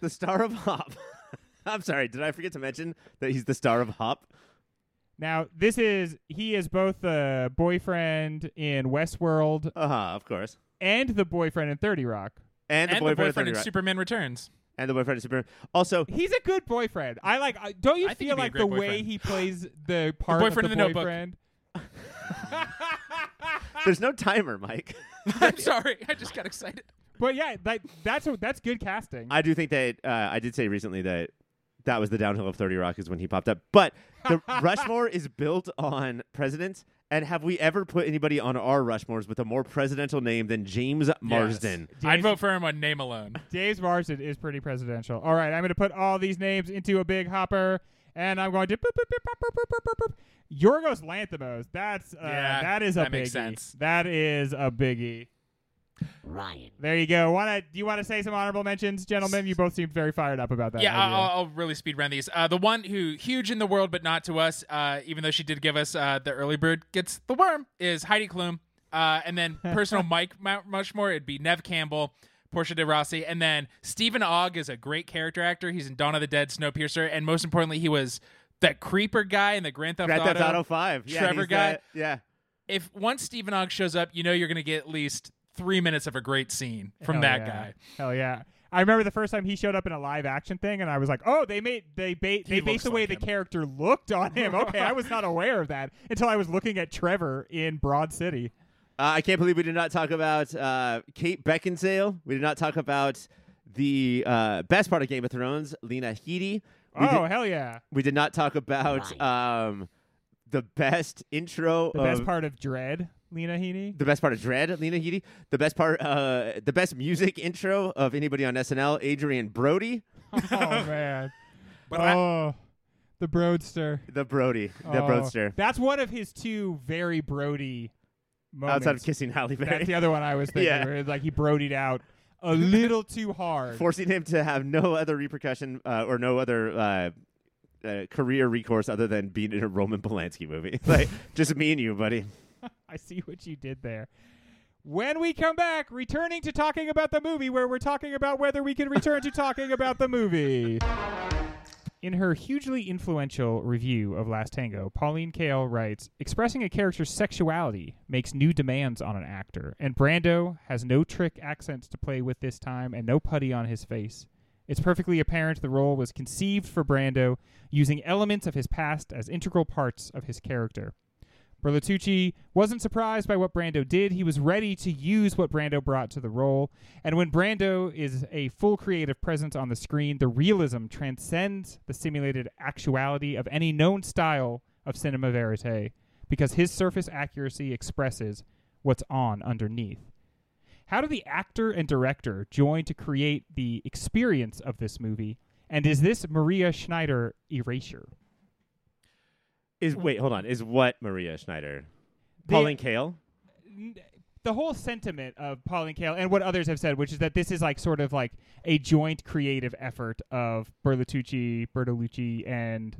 the star of Hop. (laughs) I'm sorry, did I forget to mention that he's the star of Hop? Now, this is he is both the boyfriend in Westworld Uh huh, of course. and the boyfriend in Thirty Rock. And the and boyfriend, the of boyfriend in 30 Rock- Superman Returns. And the boyfriend is Superman. Also, He's a good boyfriend. I like. I- Don't you I think feel he'd be a like great the way boyfriend. he plays (laughs) the part boyfriend of in the the Notebook. boyfriend? (laughs) there's no timer, Mike. (laughs) I'm sorry, I just got excited. But yeah, that that's a, that's good casting. I do think that uh, I did say recently that that was the downhill of 30 Rock is when he popped up. But the Rushmore is built on presidents. And have we ever put anybody on our Rushmores with a more presidential name than James Marsden? Yes. I'd vote for him on name alone. James Marsden is pretty presidential. All right, I'm going to put all these names into a big hopper, and I'm going to. Boop, boop, boop, boop, boop, boop, boop, boop. Yorgos Lanthimos. That's uh, Yeah, that is a that biggie. makes sense. That is a biggie. Ryan. There you go. Want to? Do you want to say some honorable mentions, gentlemen? You both seem very fired up about that. yeah. I'll, I'll really speed run these. Uh, the one who huge in the world but not to us, uh, even though she did give us uh, the early bird gets the worm, is Heidi Klum. Uh, and then (laughs) personal Mike Mount Muchmore, it'd be Neve Campbell, Portia de Rossi, and then Stephen Ogg is a great character actor. He's in Dawn of the Dead, Snowpiercer, and most importantly, he was that creeper guy in the Grand Theft, Grand Auto. Theft Auto 5. Yeah, Trevor he's guy. the- yeah. If once Stephen Ogg shows up, you know you're going to get at least three minutes of a great scene from Hell that yeah. guy. Hell yeah. I remember the first time he showed up in a live action thing, and I was like, "Oh, they made they ba- they based the way like the character looked on him." (laughs) Okay, I was not aware of that until I was looking at Trevor in Broad City. Uh, I can't believe we did not talk about uh, Kate Beckinsale. We did not talk about the uh, best part of Game of Thrones, Lena Headey. We, oh, did, hell yeah! we did not talk about um, the best intro The of best part of Dredd, Lena Headey. the best part of Dredd, Lena Headey. The best part, uh, the best music intro of anybody on SNL, Adrien Brody, oh (laughs) man. But I- oh, the Broadster. the Brody, the Oh, Broadster. That's one of his two very Brody moments. Outside of kissing Halle That's Berry, the other one I was thinking. (laughs) Yeah. where, like he brodied out a little too hard. forcing him to have no other repercussion uh, or no other uh, uh, career recourse other than being in a Roman Polanski movie. (laughs) like just me and you, buddy. (laughs) I see what you did there. When we come back, returning to talking about the movie, where we're talking about whether we can return to talking about the movie. In her hugely influential review of Last Tango, Pauline Kael writes Expressing a character's sexuality makes new demands on an actor, and Brando has no trick accents to play with this time and no putty on his face. It's perfectly apparent the role was conceived for Brando using elements of his past as integral parts of his character. Bertolucci wasn't surprised by what Brando did. He was ready to use what Brando brought to the role. And when Brando is a full creative presence on the screen, the realism transcends the simulated actuality of any known style of cinema verite because his surface accuracy expresses what's on underneath. How do the actor and director join to create the experience of this movie? And is this Maria Schneider erasure? Is wait, hold on. Is what Maria Schneider? They- Pauline Kael? the whole sentiment of Pauline Kael and what others have said, which is that this is like sort of like a joint creative effort of Berlucci, Bertolucci, and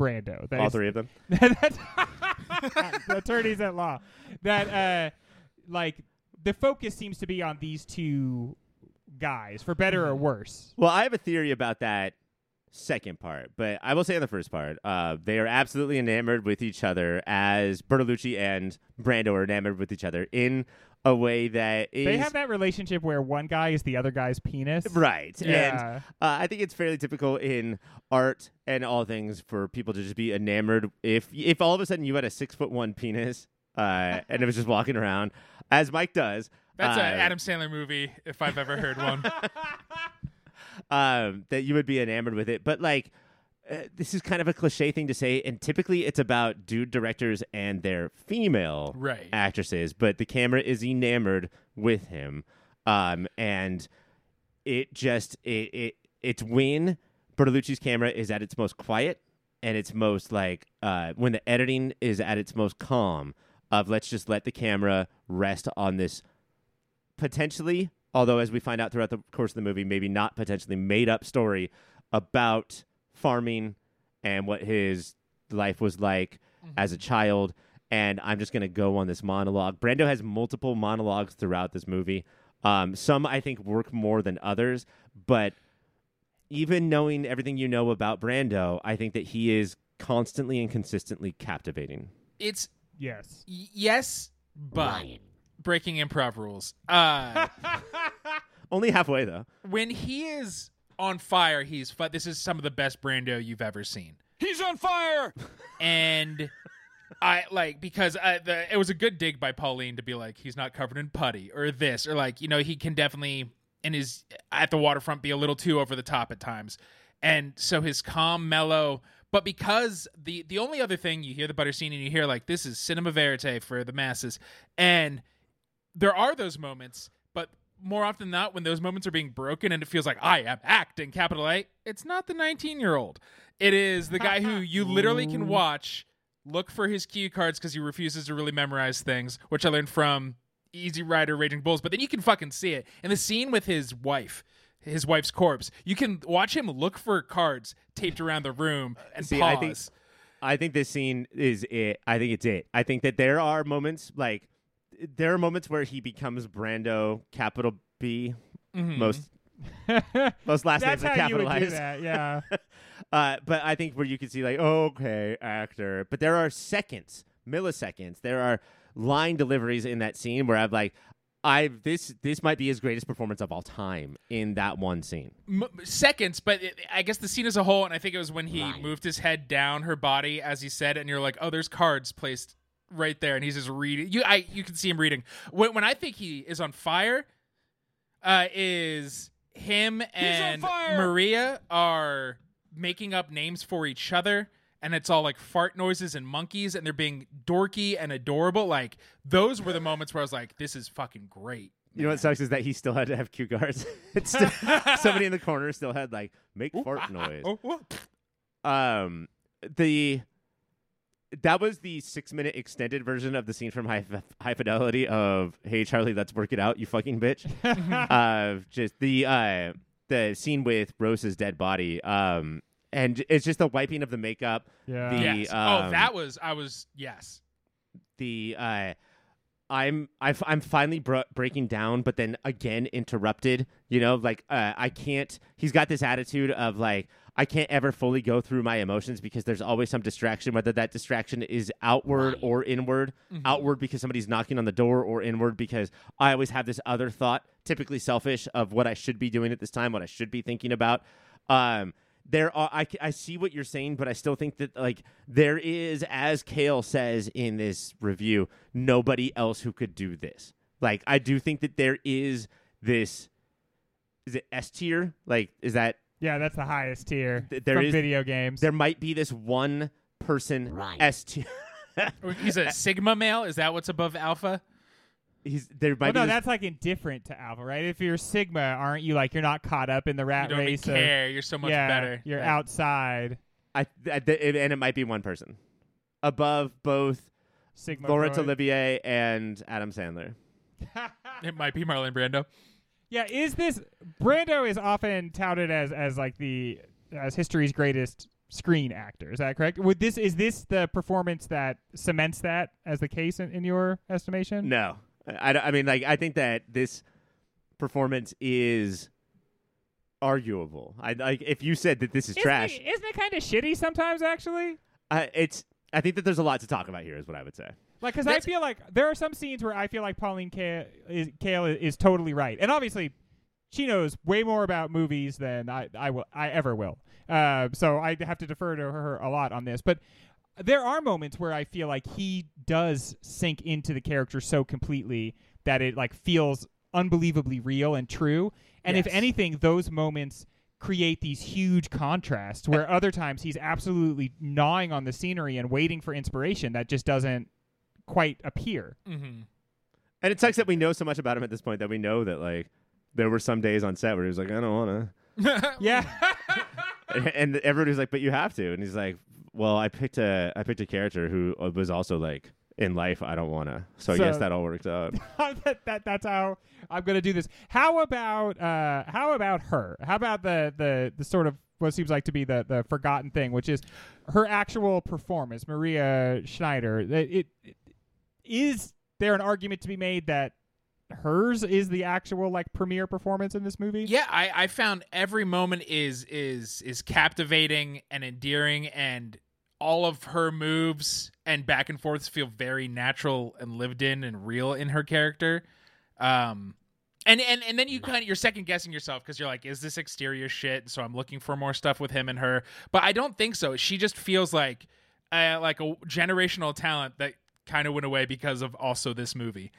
Brando. That All is- three of them. (laughs) that's (laughs) the attorneys at law. That uh, like the focus seems to be on these two guys, for better or worse. Well, I have a theory about that second part, but I will say on the first part, uh, they are absolutely enamored with each other as Bertolucci and Brando are enamored with each other in a way that is They have that relationship where one guy is the other guy's penis. right. And uh, I think it's fairly typical in art and all things for people to just be enamored. If if all of a sudden you had a six foot one penis uh, (laughs) and it was just walking around, as Mike does, That's uh, an Adam Sandler movie, if I've ever heard one. (laughs) um, that you would be enamored with it. But like, uh, this is kind of a cliche thing to say, and typically it's about dude directors and their female Right. actresses, but the camera is enamored with him, um, and it just it it it's when Bertolucci's camera is at its most quiet and its most like uh, when the editing is at its most calm of let's just let the camera rest on this potentially although as we find out throughout the course of the movie maybe not potentially made up story about farming and what his life was like as a child. And i'm just going to go on this monologue. Brando has multiple monologues throughout this movie. Um, some i think work more than others. But even knowing everything you know about brando i think that he is constantly and consistently captivating. It's Yes. y- yes, but Ryan. Breaking improv rules. Uh, (laughs) only halfway though when he is on fire, he's fu- this is some of the best Brando you've ever seen. He's on fire! (laughs) and I like because uh, the, it was a good dig by Pauline to be like he's not covered in putty or this or like you know he can definitely in his at the waterfront be a little too over the top at times, and so his calm, mellow. But because the the only other thing you hear the butter scene and you hear like this is cinema verite for the masses, and there are those moments, but more often than not, when those moments are being broken and it feels like I am acting, capital A, it's not the 19 year old. It is the guy who you literally can (laughs) watch, look for his cue cards because he refuses to really memorize things, which I learned from Easy Rider Raging Bulls, but then you can fucking see it. And the scene with his wife, his wife's corpse, you can watch him look for cards taped around the room uh, and See, pause. I think- I think this scene is it. I think it's it. I think that there are moments like there are moments where he becomes Brando, capital B, Mhm. most (laughs) most last That's names are how you would do capitalized. that. Yeah. (laughs) uh, but I think where you can see like, okay, actor. But there are seconds, milliseconds. There are line deliveries in that scene where I'm like, I this this might be his greatest performance of all time in that one scene. M- seconds, but it, I guess the scene as a whole, and I think it was when he Right. moved his head down her body as he said, and you're like, oh, there's cards placed right there, and he's just reading. You, I, you can see him reading. When, when I think he is on fire, uh, is him and! Maria are making up names for each other. And it's all like fart noises and monkeys, and they're being dorky and adorable. Like those were the moments where I was like, "This is fucking great." You know what sucks is that he still had to have cue cards. (laughs) (laughs) it's still, somebody in the corner still had like make fart noise. Oh, oh. um the that was the six minute extended version of the scene from high, high fidelity of hey charlie let's work it out you fucking bitch (laughs) uh just the uh the scene with rose's dead body um and it's just the wiping of the makeup Yeah. The- Yes. oh, um, that was I was yes. the uh I'm I've, I'm finally bro- breaking down, but then again interrupted. You know, like uh, I can't. He's got this attitude of like I can't ever fully go through my emotions because there's always some distraction, whether that distraction is outward or inward. Outward because somebody's knocking on the door, or inward because I always have this other thought, typically selfish, of what I should be doing at this time, what I should be thinking about. Um, there are I, I see what you're saying but i still think that like there is as Kael says in this review nobody else who could do this like i do think that there is this is it s tier like is that Yeah, that's the highest tier Th- there from is- video games. there might be this one person Right. s tier (laughs) oh, He's a sigma male. Is that what's above alpha? he's there might well, be no, this- that's like indifferent to alpha, right? If you're sigma, aren't you like you're not caught up in the You rat don't even race? of- care. You're so much yeah, better. You're Right. outside I, I, th- and it might be one person above both sigma. Laurence Freud. Olivier and Adam Sandler. It might be Marlon Brando. Yeah, is this Brando is often touted as as like the as history's greatest screen actor. Is that correct? Would this is this the performance that cements that as the case in, in your estimation? No, I, I- mean, like, I think that this performance is arguable. I like if you said that this is Isn't trash. Isn't it kind of shitty sometimes, actually? Uh, it's. I think that there's a lot to talk about here. Is what I would say. Like, because I feel like there are some scenes where I feel like Pauline Kael is, Kael is, is totally right, and obviously, she knows way more about movies than I I will I ever will. Uh, so I have to defer to her a lot on this, but there are moments where I feel like he does sink into the character so completely that it like feels unbelievably real and true. And if anything, those moments create these huge contrasts where other times he's absolutely gnawing on the scenery and waiting for inspiration that just doesn't quite appear. Mm-hmm. And it sucks that we know so much about him at this point that we know that like there were some days on set where he was like, I don't want to. (laughs) Yeah. to, (laughs) and everybody's like, but you have to, and he's like, well, I picked a I picked a character who was also like in life I don't want to, so, I So- guess that all works out. (laughs) that, that that's how I'm gonna do this. How about uh how about her? How about the the the sort of what seems like to be the the forgotten thing, which is her actual performance, Maria Schneider. It, it, it is there an argument to be made that hers is the actual like premiere performance in this movie? Yeah, I, I found every moment is is is captivating and endearing, and all of her moves and back and forths feel very natural and lived in and real in her character. Um, and and and then you kind of you're second guessing yourself because you're like, is this exterior shit? So I'm looking for more stuff with him and her, but I don't think so. She just feels like uh, like a generational talent that kind of went away because of also this movie.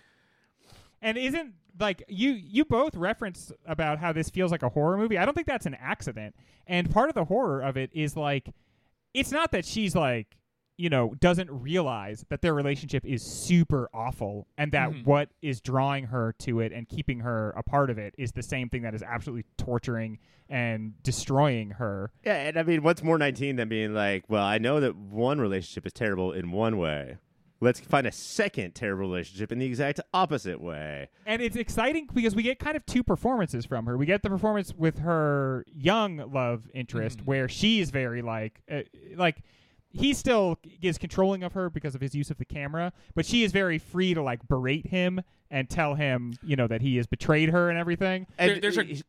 And isn't like you you both referenced about how this feels like a horror movie. I don't think that's an accident. And part of the horror of it is like it's not that she's like you know doesn't realize that their relationship is super awful and that Mhm. what is drawing her to it and keeping her a part of it is the same thing that is absolutely torturing and destroying her. Yeah, and I mean, what's more 19 than being like, well, I know that one relationship is terrible in one way. Let's find a second terrible relationship in the exact opposite way. And it's exciting because we get kind of two performances from her. We get the performance with her young love interest, Mhm. where she's very like, uh, like he still is controlling of her because of his use of the camera, but she is very free to like berate him and tell him, you know, that he has betrayed her and everything. And There- there's a-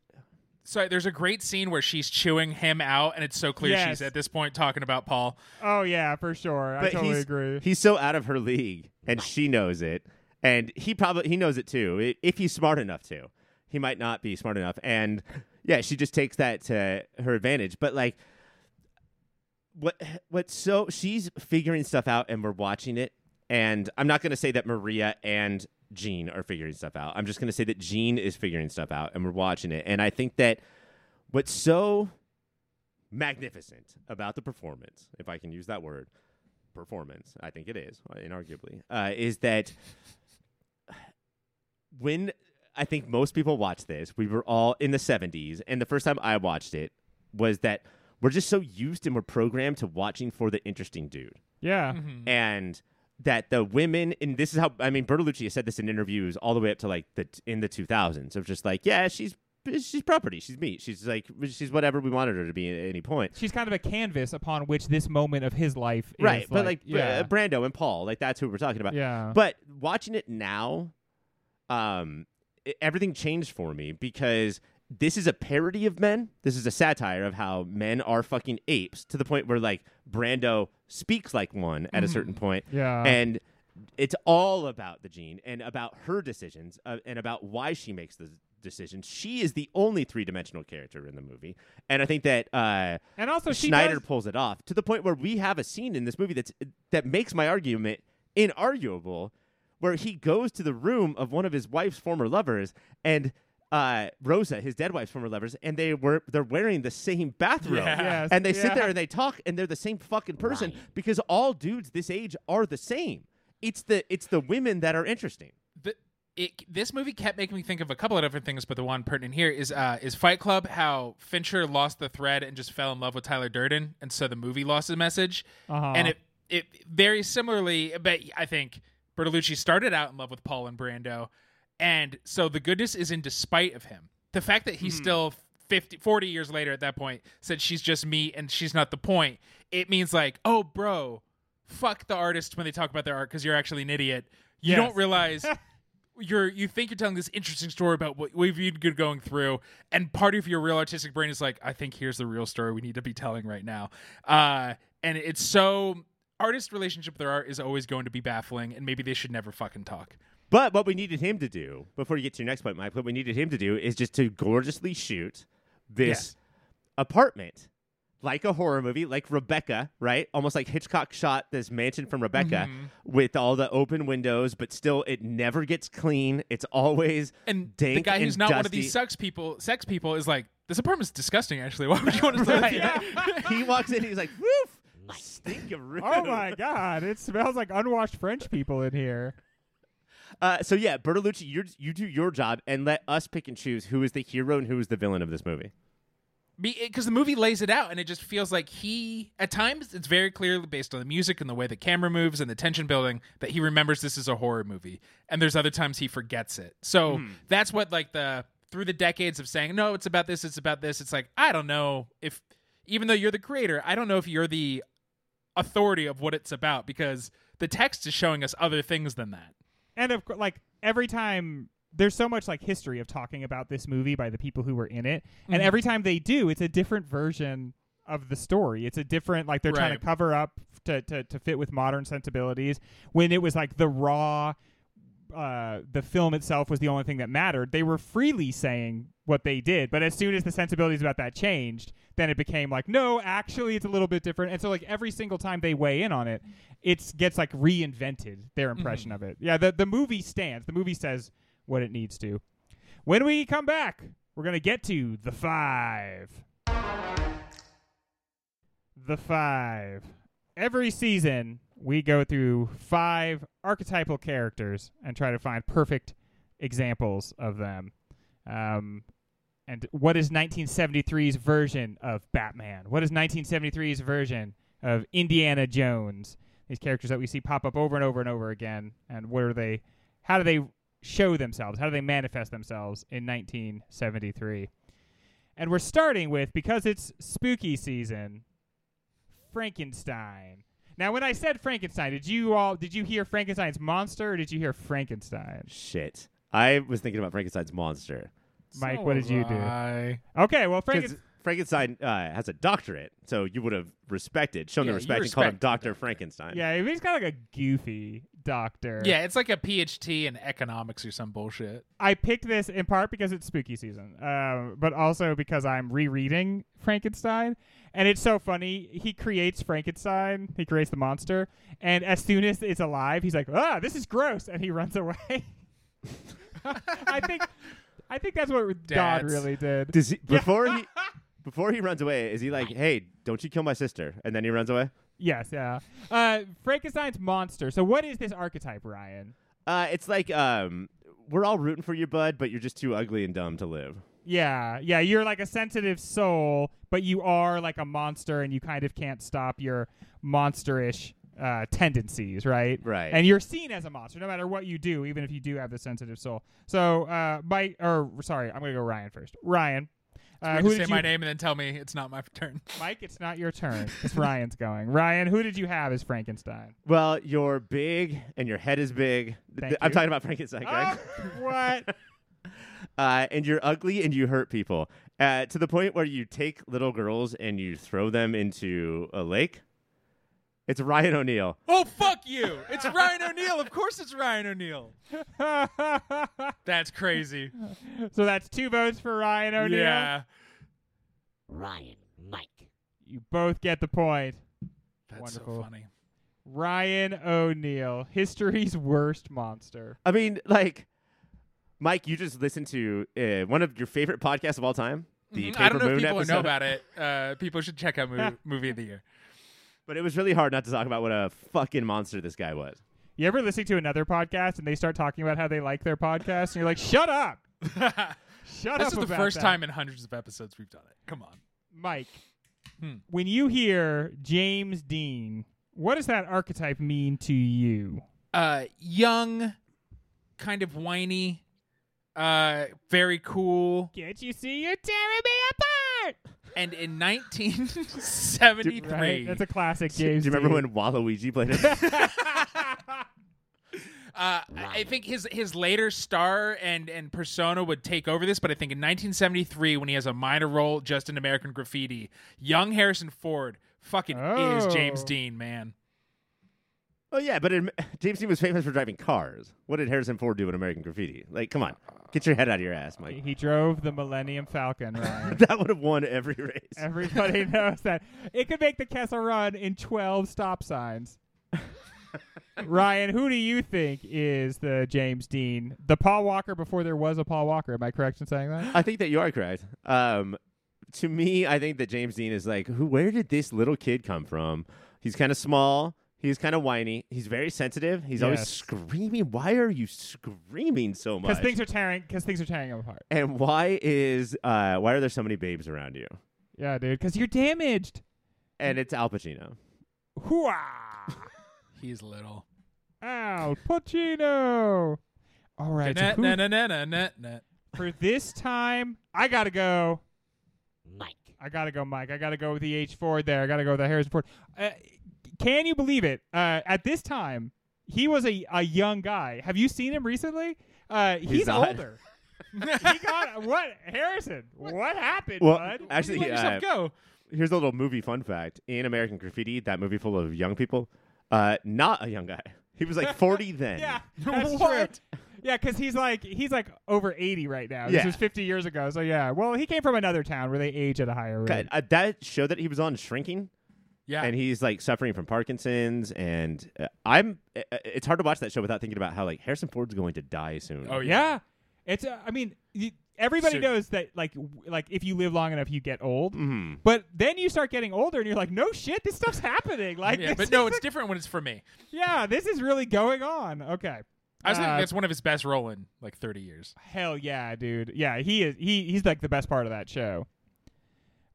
So there's a great scene where she's chewing him out, and it's so clear Yes. she's at this point talking about Paul. Oh yeah, for sure. I totally he's, agree. He's so out of her league, and she knows it, and he probably he knows it too. If he's smart enough to, he might not be smart enough, and yeah, she just takes that to her advantage. But like, what what so she's figuring stuff out, and we're watching it, and I'm not going to say that Maria and Jeanne are figuring stuff out. I'm just going to say that Jeanne is figuring stuff out, and we're watching it, and I think that what's so magnificent about the performance, if I can use that word, performance, I think it is, inarguably, uh, is that when I think most people watch this, we were all in the 70s, and the first time I watched it was that we're just so used and we're programmed to watching for the interesting dude. yeah. Mm-hmm. And that the women, and this is how, I mean, Bertolucci has said this in interviews all the way up to like the, in the 2000s of just like, yeah, she's, she's property. She's meat. She's like, she's whatever we wanted her to be at any point. She's kind of a canvas upon which this moment of his life is Right. But like, yeah. uh, Brando and Paul, like that's who we're talking about. yeah. But watching it now, um, everything changed for me because this is a parody of men. This is a satire of how men are fucking apes to the point where like Brando speaks like one at a certain point, yeah. and it's all about the gene and about her decisions uh, and about why she makes the decisions. She is the only three dimensional character in the movie, and I think that uh, and also Schneider does, pulls it off to the point where we have a scene in this movie that's that makes my argument inarguable, where he goes to the room of one of his wife's former lovers and uh, Rosa, his dead wife's former lovers, and they were they're wearing the same bathrobe. Yeah. Yes, And they sit yeah. there and they talk and they're the same fucking person Right. because all dudes this age are the same. It's the it's the women that are interesting. the, it, this movie kept making me think of a couple of different things, but the one pertinent here is uh, is Fight Club. How Fincher lost the thread and just fell in love with Tyler Durden, and so the movie lost the message. Uh-huh. And it it very similarly, but I think Bertolucci started out in love with Paul and Brando, and so the goodness is in despite of him. The fact that he's still 50, 40 years later at that point said she's just me and she's not the point. It means like, oh, bro, fuck the artist when they talk about their art because you're actually an idiot. You Yes. don't realize (laughs) you're you think you're telling this interesting story about what we've been going through, and part of your real artistic brain is like, I think here's the real story we need to be telling right now. Uh, and it's so artist relationship with their art is always going to be baffling, and maybe they should never fucking talk. But what we needed him to do, before you get to your next point, Mike, what we needed him to do is just to gorgeously shoot this Yes. apartment like a horror movie, like Rebecca, right? Almost like Hitchcock shot this mansion from Rebecca Mhm. with all the open windows, but still it never gets clean. It's always And dank the guy who's and not one of these sex people, sex people, is like, this apartment's disgusting. Actually, (laughs) why would you want to live Right. here? he walks in, he's like, woof, Mike. (laughs) stink of room. Oh my god, it smells like unwashed French people in here. Uh, so yeah, Bertolucci, you you do your job and let us pick and choose who is the hero and who is the villain of this movie. because the movie lays it out and it just feels like he at times it's very clearly based on the music and the way the camera moves and the tension building that he remembers this is a horror movie and there's other times he forgets it. So that's what like the through the decades of saying no it's about this it's about this it's like i don't know if even though you're the creator i don't know if you're the authority of what it's about because the text is showing us other things than that And of course, like every time there's so much like history of talking about this movie by the people who were in it, and Mhm. every time they do, it's a different version of the story. It's a different like they're trying to cover up to, to to fit with modern sensibilities. When it was like the raw uh, the film itself was the only thing that mattered. They were freely saying what they did, but as soon as the sensibilities about that changed, then it became like, no, actually, it's a little bit different. And so, like every single time they weigh in on it, it gets like reinvented their mm-hmm. impression of it. Yeah, the the movie stands. The movie says what it needs to. When we come back, we're gonna get to the five. The five. Every season, we go through five archetypal characters and try to find perfect examples of them. Um, and what is 1973's version of Batman? What is 1973's version of Indiana Jones? These characters that we see pop up over and over and over again, and what are they? How do they show themselves? How do they manifest themselves in 1973? And we're starting with because it's spooky season, Frankenstein. Now, when I said Frankenstein, did you all did you hear Frankenstein's monster or did you hear Frankenstein? Shit. I was thinking about Frankenstein's monster. Mike, So what did you was do? I. Okay, well, Because Frankenstein. Frankenstein uh, has a doctorate, so you would have respected, shown Yeah, the you respect, and called him respect the Doctor doctor. Frankenstein. Yeah, he's got like a goofy doctor. Yeah, it's like a PhD in economics or some bullshit. I picked this in part because it's spooky season, um, but also because I'm rereading Frankenstein, and it's so funny. He creates Frankenstein, he creates the monster, and as soon as it's alive, he's like, "Ah, this is gross," and he runs away. (laughs) (laughs) I think, I think that's what God Dads. really did. Does he, before he (laughs) before he runs away, is he like, "Hey, don't you kill my sister?" And then he runs away. Yes, yeah. Uh, Frankenstein's monster. So, what is this archetype, Ryan? Uh, it's like um, we're all rooting for you, bud, but you're just too ugly and dumb to live. Yeah, yeah, you're like a sensitive soul, but you are like a monster and you kind of can't stop your monsterish uh, tendencies, right? Right. And you're seen as a monster no matter what you do, even if you do have the sensitive soul. So, uh, Mike, or sorry, I'm going to go Ryan first. Ryan. Uh, who to say you, my name and then tell me it's not my (laughs) turn. Mike, it's not your turn. It's Ryan's going. Ryan, who did you have as Frankenstein? Well, you're big and your head is big. Thank I'm talking about Frankenstein, Greg. (laughs) what? (laughs) uh, and you're ugly and you hurt people uh, to the point where you take little girls and you throw them into a lake. It's Ryan O'Neal. Oh fuck you! It's Ryan O'Neal. Of course, it's Ryan O'Neal. (laughs) That's crazy. so that's two votes for Ryan O'Neal. Yeah, Ryan, Mike. You both get the point. that's Wonderful. so funny. Ryan O'Neal, history's worst monster. I mean, like, Mike, you just listened to uh, one of your favorite podcasts of all time, the Mhm. Paper I don't know Moon if people episode. know about it. Uh, people should check out movie, (laughs) movie of the year. But it was really hard not to talk about what a fucking monster this guy was. You ever listen to another podcast and they start talking about how they like their podcast and you're like, shut up. (laughs) Shut up. this is the about first that." time in hundreds of episodes we've done it. Come on. Mike, Hmm. when you hear James Dean, what does that archetype mean to you? Uh, young, kind of whiny, uh, very cool, Can't you see you're tearing me apart? And in 1973, Right? That's a classic game. (laughs) Do you remember when Waluigi played it? (laughs) Uh, I I think his his later star and and persona would take over this, but I think in 1973, when he has a minor role just in American Graffiti, young Harrison Ford fucking is James Oh. Dean, man. Oh yeah, but in, (laughs) James Dean was famous for driving cars. What did Harrison Ford do in American Graffiti? Like, come on, get your head out of your ass, Mike. He drove the Millennium Falcon, (laughs) Ryan. that would have won every race. Everybody (laughs) knows that. It could make the Kessel Run in 12 stop signs. Ryan, who do you think is the James Dean? The Paul Walker before there was a Paul Walker. Am I correct in saying that? I think that you are correct. Um, to me, I think that James Dean is like, who? Where did this little kid come from? He's kind of small. He's kind of whiny. He's very sensitive. He's always Yes. screaming. Why are you screaming so much? Because things are tearing. Because things are tearing him apart. and why is uh, why are there so many babes around you? Yeah, dude. Because you're damaged. And it's Al Pacino. Hooah! (laughs) He's little. Al Pacino. All right. so Na- who- na- na- na- na- na- na. for this time, I gotta go. Mike. I gotta go, Mike. I gotta go with the H Ford there. I gotta go with the Harrison Ford. Uh, can you believe it? Uh, at this time, he was a, a young guy. Have you seen him recently? Uh, he's, not. older. (laughs) he got what? Harrison, what happened, Well, bud? actually, Let uh, yourself go. here's a little movie fun fact. In American Graffiti, that movie full of young people, uh, not a young guy. He was like (laughs) 40 then. yeah, (laughs) that's What? true. Yeah, because he's like he's like over eighty right now. Yeah. This was fifty years ago. So yeah, well, he came from another town where they age at a higher rate. God, uh, that show that he was on shrinking Yeah. and he's like suffering from Parkinson's and uh, I'm uh, it's hard to watch that show without thinking about how like Harrison Ford's going to die soon. Oh, Yeah, it's. Uh, I mean, y everybody Soon. knows that. Like, w- like if you live long enough, you get old. hmm But then you start getting older, and you're like, no shit, this stuff's happening. Like, yeah, this but no, is it's different when it's for me. yeah, this is really going on. Okay, I was thinking Uh, that's one of his best role in like 30 years. hell yeah, dude. Yeah, he is. He he's like the best part of that show.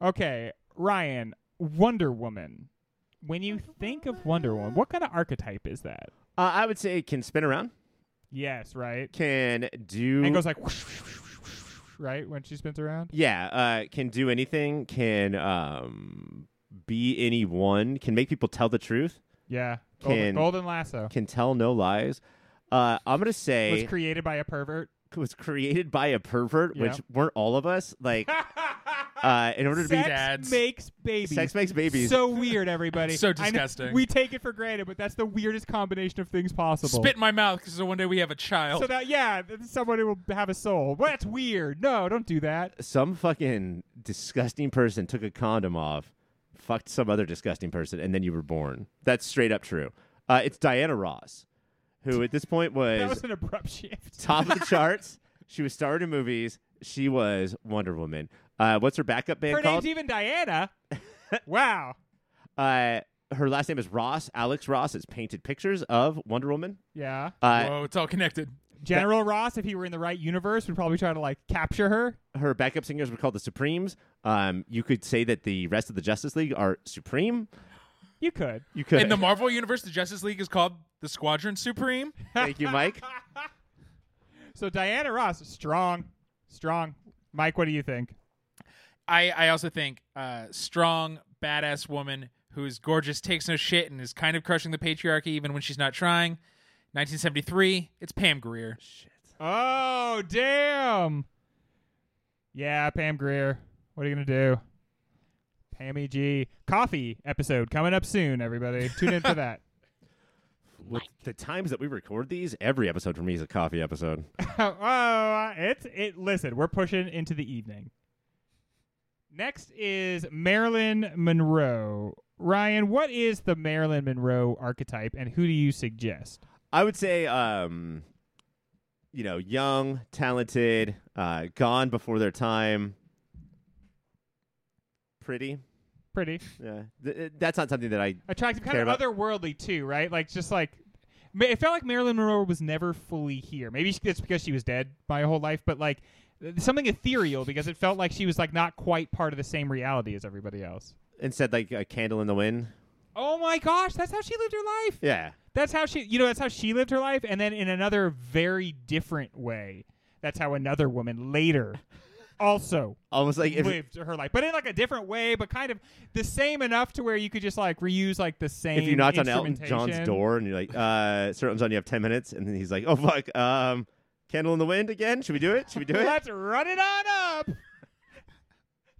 Okay, Ryan, Wonder Woman. When you think of Wonder Woman, what kind of archetype is that? Uh, I would say can spin around, Yes, right. can do And it goes like, right when she spins around. yeah, uh, can do anything, can um, be anyone, can make people tell the truth, Yeah, Golden, Can- Golden Lasso can tell no lies. Uh, I'm gonna say. was created by a pervert. Was created by a pervert, which weren't all of us. Like, (laughs) uh, in order to be Sex Dads. makes babies. sex makes babies. So weird, everybody. (laughs) So I know disgusting. we take it for granted, but that's the weirdest combination of things possible. Spit in my mouth because one day we have a child. So that yeah, th- somebody will have a soul. Well, that's weird. No, don't do that. some fucking disgusting person took a condom off, fucked some other disgusting person, and then you were born. That's straight up true. Uh, it's Diana Ross, who at this point (laughs) was, That was an abrupt shift. top of the (laughs) charts. She was starred in movies. She was Wonder Woman. Uh, what's her backup band Her called? name's even Diana. (laughs) wow. uh, her last name is Ross. Alex Ross has painted pictures of Wonder Woman. Yeah. Uh, Whoa, it's all connected. General Ross, if he were in the right universe, would probably try to like capture her. her backup singers were called the Supremes. Um, you could say that the rest of the Justice League are Supreme. You could. You could. In the Marvel universe, the Justice League is called the Squadron Supreme. (laughs) Thank you, Mike. (laughs) So Diana Ross, strong, strong. Mike, what do you think? I, I also think uh, strong, badass woman who's gorgeous, takes no shit, and is kind of crushing the patriarchy even when she's not trying. 1973, it's Pam Grier. Shit. Oh, damn. Yeah, Pam Grier. What are you going to do? Pammy G. Coffee episode coming up soon, everybody. Tune in for (laughs) that. With the times that we record these, every episode for me is a coffee episode. (laughs) oh, it's it. Listen, we're pushing into the evening. Next is Marilyn Monroe. Ryan, what is the Marilyn Monroe archetype, and who do you suggest? I would say, um, you know, young, talented, uh, gone before their time, pretty. Pretty Yeah, Th- that's not something that I. attractive, kind Care of about- otherworldly too, right? Like just like ma- it felt like Marilyn Monroe was never fully here. Maybe she- it's because she was dead my whole life, but like something ethereal because it felt like she was like not quite part of the same reality as everybody else. Instead, like a candle in the wind. Oh my gosh, that's how she lived her life. Yeah, That's how she, you know, that's how she lived her life, and then in another very different way, that's how another woman later also Almost like if lived her life, but in like a different way, but kind of the same enough to where you could just like reuse like the same. if you knocked on Elton John's door and you're like, uh, Sir Elton John, you have ten minutes, and then he's like, oh fuck, um, Candle in the Wind again? Should we do it? Should we do it? Let's run it on up.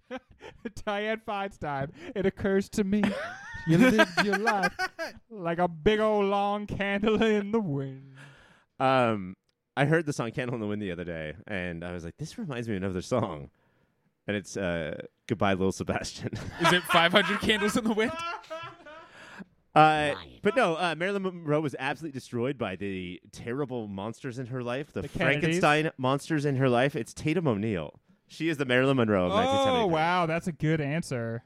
(laughs) Dianne Feinstein, it occurs to me you (laughs) lived your life like a big old long candle in the wind. Um, I heard the song "Candle in the Wind" the other day, and I was like, "This reminds me of another song," and it's uh, "Goodbye, Little Sebastian." (laughs) Is it 500 candles in the wind? uh, but no, uh, Marilyn Monroe was absolutely destroyed by the terrible monsters in her life, the, The Kennedys? Frankenstein monsters in her life. It's Tatum O'Neal. She is the Marilyn Monroe of Oh 1973. wow, that's a good answer.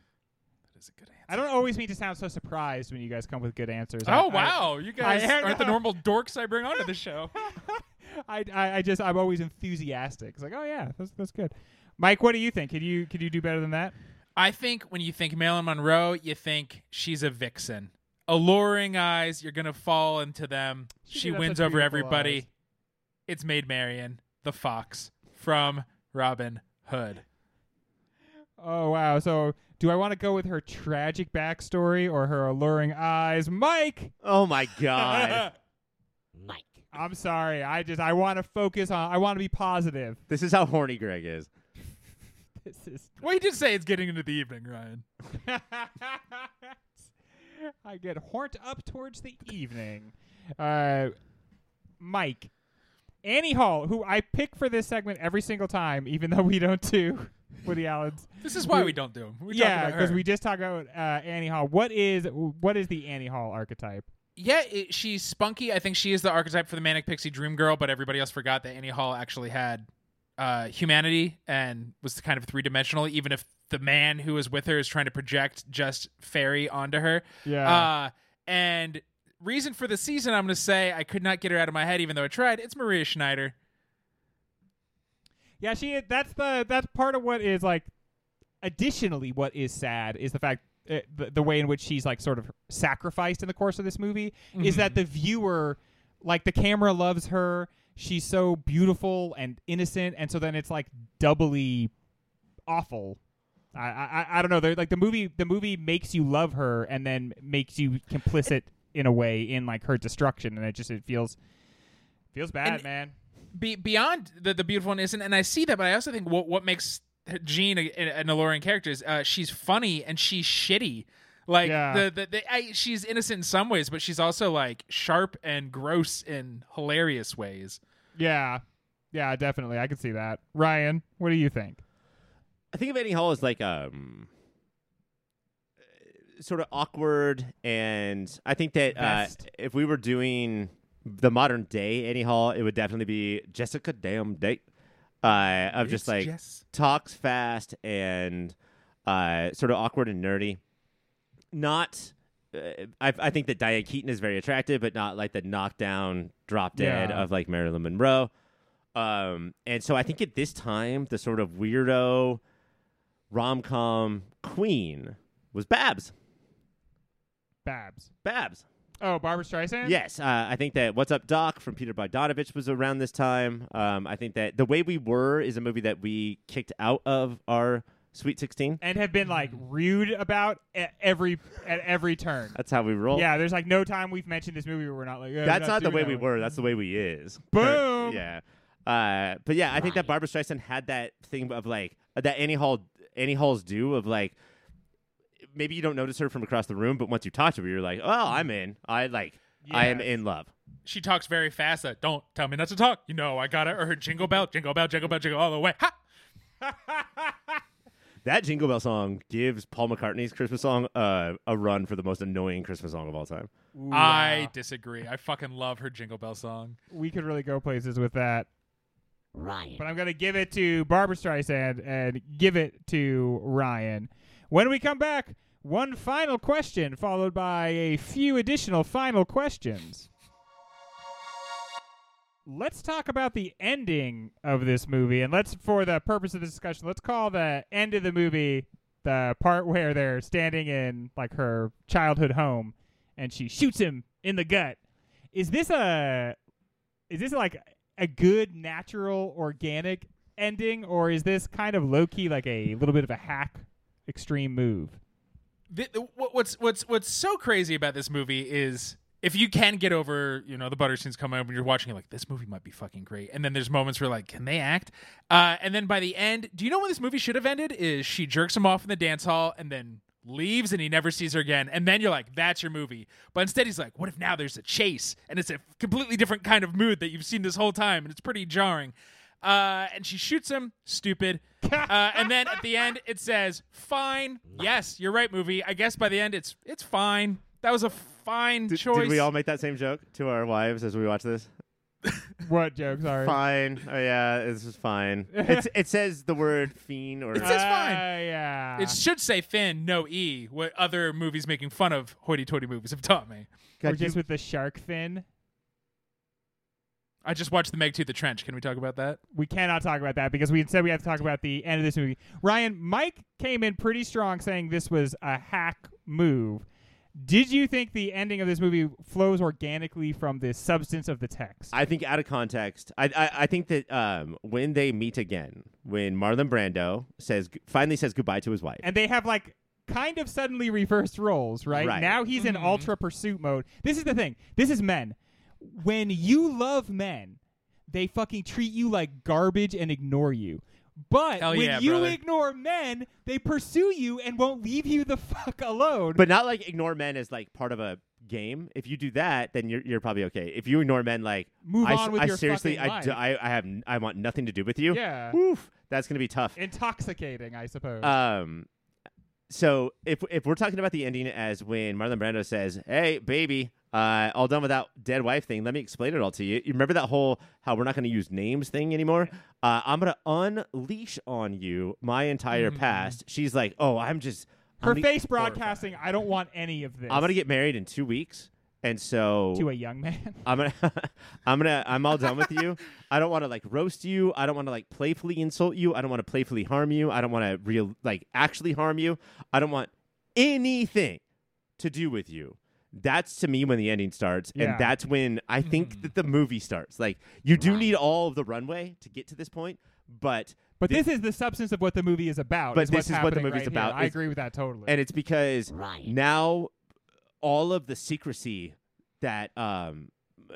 That is a good answer. I don't always mean to sound so surprised when you guys come with good answers. I- Oh I- wow, you guys I- aren't the normal dorks I bring onto the show. (laughs) I, I, I just I'm always enthusiastic. It's like, oh yeah, that's that's good. Mike, what do you think? Could you could you do better than that? I think when you think Marilyn Monroe, you think she's a vixen. Alluring eyes, you're gonna fall into them. She She, wins over everybody. eyes. It's Maid Marian, the fox from Robin Hood. Oh wow. So do I want to go with her tragic backstory or her alluring eyes? Mike, Oh my god, (laughs) Mike. I'm sorry. I just I want to focus on. I want to be positive. this is how horny Greg is. (laughs) This is. well, you did say it's getting into the evening, Ryan. (laughs) I get horned up towards the evening. Uh, Mike, Annie Hall, who I pick for this segment every single time, even though we don't do Woody Allen's. This is why We- we don't do them. We yeah, because because we just talk about uh, Annie Hall. What is what is the Annie Hall archetype? Yeah, it, she's spunky. I think she is the archetype for the manic pixie dream girl, but everybody else forgot that Annie Hall actually had uh, humanity and was kind of three dimensional, even if the man who was with her is trying to project just fairy onto her. Yeah. Uh, and reason for the season, I'm going to say I could not get her out of my head, even though I tried. It's Maria Schneider. Yeah, she. That's the that's part of what is like. Additionally, what is sad is the fact uh, the, the way in which she's like sort of sacrificed in the course of this movie is that the viewer, like the camera loves her. She's so beautiful and innocent, and so then it's like doubly awful. I I, I don't know. They're, like the movie, the movie makes you love her, and then makes you complicit in a way in like her destruction, and it just it feels feels bad, And- man. Be- beyond the, the beautiful and innocent, and I see that, but I also think what what makes Jeanne a, an alluring character is uh, she's funny and she's shitty. Like Yeah. the, the, the I, she's innocent in some ways, but she's also like sharp and gross in hilarious ways. Yeah, yeah, definitely. I could see that. Ryan, what do you think? I think of Annie Hall as like um uh, sort of awkward and I think that uh, if we were doing the modern day Annie Hall, it would definitely be Jessica Damn Day. Uh, of just like Jess. talks fast and uh, sort of awkward and nerdy. Not, uh, I, I think that Diane Keaton is very attractive, but not like the knockdown, drop dead Yeah. of like Marilyn Monroe. Um, and so I think at this time, the sort of weirdo rom com queen was Babs. Babs. Babs. Oh, Barbra Streisand. Yes, uh, I think that What's Up Doc from Peter Bogdanovich was around this time. Um, I think that The Way We Were is a movie that we kicked out of our Sweet 16. and have been like rude about at every at every turn. That's how we roll. Yeah, there's like no time we've mentioned this movie where we're not like. "Yeah, That's we're not the way we one." were. That's the way we is. Boom. yeah. Uh, but yeah, I think that Barbra Streisand had that thing of like that Annie Hall Annie Halls do of like maybe you don't notice her from across the room, but once you talk to her, you're like, oh, I'm in. I like. I am in love. She talks very fast. That don't tell me not to talk. You know I got it. Or her jingle bell, jingle bell, jingle bell, jingle all the way. Ha! (laughs) That Jingle Bell song gives Paul McCartney's Christmas song uh, a run for the most annoying Christmas song of all time. Ooh, I disagree. I fucking love her jingle bell song. we could really go places with that, Ryan. but I'm gonna give it to Barbra Streisand and give it to Ryan. When we come back, one final question followed by a few additional final questions. Let's talk about the ending of this movie, and let's, for the purpose of this discussion, let's call the end of the movie the part where they're standing in like her childhood home, and she shoots him in the gut. Is this a, is this like a good, natural, organic ending, or is this kind of low key like a little bit of a hack extreme move? the, the- what's what's what's so crazy about this movie is if you can get over you know the butter scenes coming up when you're watching you're like this movie might be fucking great. And then there's moments where like can they act? Uh, and then by the end do you know when this movie should have ended? Is she jerks him off in the dance hall and then leaves and he never sees her again. And then you're like that's your movie. But instead he's like what if now there's a chase and it's a completely different kind of mood that you've seen this whole time and it's pretty jarring uh, and she shoots him stupid (laughs) uh, and then at the end it says fine yes you're right movie i guess by the end it's it's fine that was a fine Did, choice did we all make that same joke to our wives as we watch this? (laughs) What joke? Sorry. Fine. Oh yeah, this is fine. It's, (laughs) it says the word fiend or It says fine. Uh, yeah. it should say thin no e what other movies making fun of hoity-toity movies have taught me or God, just you- with the shark fin. I just watched the meg to the trench can we talk about that We cannot talk about that because we said we have to talk about the end of this movie. Ryan, Mike came in pretty strong saying this was a hack move. Did you think the ending of this movie flows organically from the substance of the text? I think out of context, I I, I think that um, when they meet again, when Marlon Brando says finally says goodbye to his wife, and they have like kind of suddenly reversed roles, right? Right. Now he's in Mhm. ultra pursuit mode. This is the thing. This is men. When you love men, they fucking treat you like garbage and ignore you. But Hell when yeah, you brother. ignore men, they pursue you and won't leave you the (laughs) fuck alone. but not like ignore men as like part of a game. If you do that, then you're you're probably okay. If you ignore men, like Move I, on with I your seriously, fucking I, d- life. I I have I want nothing to do with you. yeah. Woof, that's gonna be tough. Intoxicating, I suppose. Um, so if if we're talking about the ending as when Marlon Brando says, "Hey, baby, uh, all done with that dead wife thing. Let me explain it all to you. You remember that whole how we're not going to use names thing anymore? Uh, I'm going to unleash on you my entire Mhm. past." She's like, "Oh, I'm just Her I'm, face broadcasting, I don't want any of this. I'm gonna get married in two weeks." And so to a young man. I'm gonna, (laughs) I'm gonna, I'm all done with you. (laughs) I don't want to like roast you. I don't want to like playfully insult you. I don't want to playfully harm you. I don't want to real like actually harm you. I don't want anything to do with you. That's to me when the ending starts, Yeah. and that's when I think Mhm. that the movie starts. Like you do Right. need all of the runway to get to this point, but But Thi- this is the substance of what the movie is about. But is this is what the happening movie's right about. here. I agree with that totally. and it's because Right. now all of the secrecy that um m-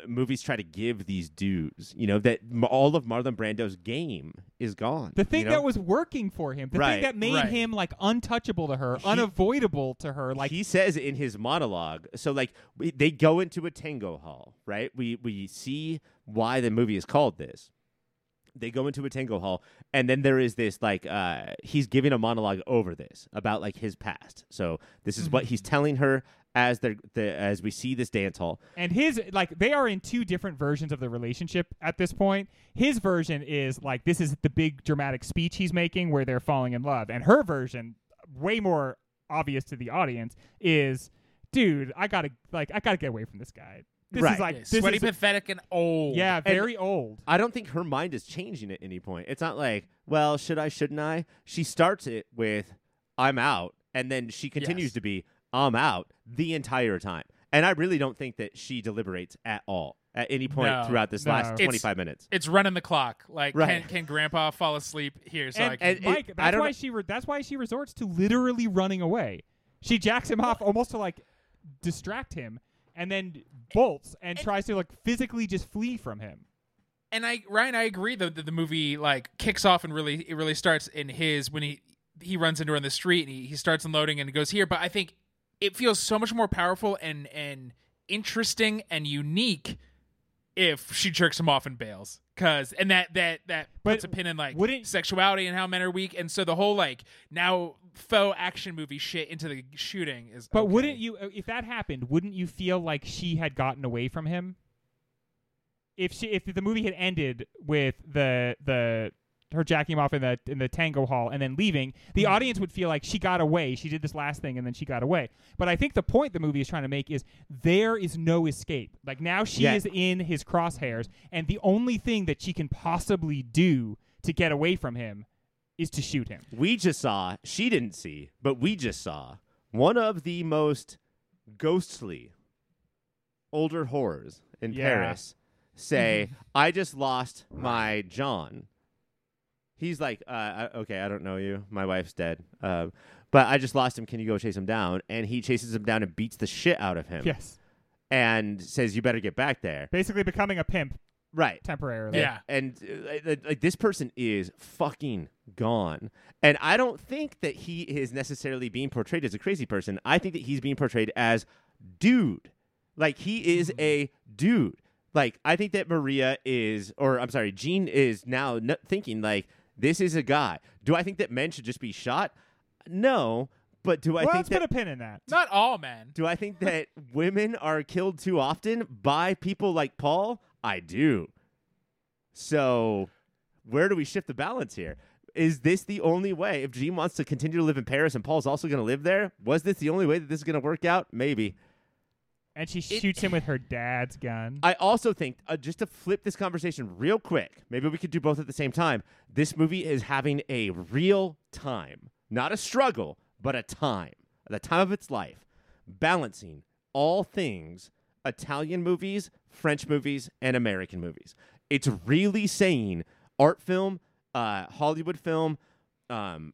movies try to give these dudes you know that all of marlon brando's game is gone the thing you know? that was working for him, the Right, thing that made right. him like untouchable to her, He- unavoidable to her, like he says in his monologue so like we, they go into a tango hall right we we see why the movie is called this they go into a tango hall and then there is this like uh he's giving a monologue over this about like his past so this is what he's telling her as they're the, as we see this dance hall and his like they are in two different versions of the relationship at this point. His version is like this is the big dramatic speech he's making where they're falling in love, and her version, way more obvious to the audience, is dude, I gotta like I gotta get away from this guy. This Right. is like Yeah, this sweaty, is pathetic, and old. yeah, very old. I don't think her mind is changing at any point. It's not like, well, should I, shouldn't I? She starts it with, I'm out. And then she continues Yes. to be, I'm out the entire time. And I really don't think that she deliberates at all at any point No, throughout this no. last It's- 25 minutes. It's running the clock. Like, Right. can, can Grandpa fall asleep here? So I and, can. and- Mike, I that's don't why know- she re- that's why she resorts to literally running away. She jacks him off almost to like distract him, and then bolts and, And- tries to like physically just flee from him. and I Ryan, I agree though that the movie like kicks off and really it really starts in his when he he runs into her in the street and he, he starts unloading and goes here. But I think it feels so much more powerful and and interesting and unique if she jerks him off and bails. Cause and that that that But puts a pin in like wouldn't- sexuality and how men are weak, and so the whole like now faux action movie shit into the shooting is. But okay. wouldn't you, uh, if that happened, wouldn't you feel like she had gotten away from him? If she, if the movie had ended with the the her jacking him off in the in the tango hall and then leaving, the Mhm. audience would feel like she got away. She did this last thing and then she got away. But I think the point the movie is trying to make is there is no escape. Like now she Yeah. is in his crosshairs, and the only thing that she can possibly do to get away from him is to shoot him. We just saw, she didn't see, but we just saw one of the most ghostly older horrors in Yeah. Paris say, I just lost my John. He's like, uh, I- okay, I don't know you. My wife's dead. Um, but I just lost him. Can you go chase him down? And he chases him down and beats the shit out of him. Yes. And says, you better get back there. Basically becoming a pimp Right. temporarily. Yeah. And uh, like- like this person is fucking gone. And I don't think that he is necessarily being portrayed as a crazy person. I think that he's being portrayed as dude. Like he is a dude. Like I think that Maria is, or I'm sorry, Jeanne is now n- thinking like this is a guy. Do I think that men should just be shot? No. But do I well, think let's that put a pin in that. Not all men. do I think that (laughs) women are killed too often by people like Paul? I do. So, where do we shift the balance here? Is this the only way? If Jeanne wants to continue to live in Paris and Paul's also going to live there, was this the only way that this is going to work out? Maybe. And she shoots him with her dad's gun. I also think, uh, just to flip this conversation real quick, maybe we could do both at the same time. This movie is having a real time, not a struggle, but a time, the time of its life, balancing all things Italian movies, French movies, and American movies. It's really saying art film, uh, Hollywood film, um,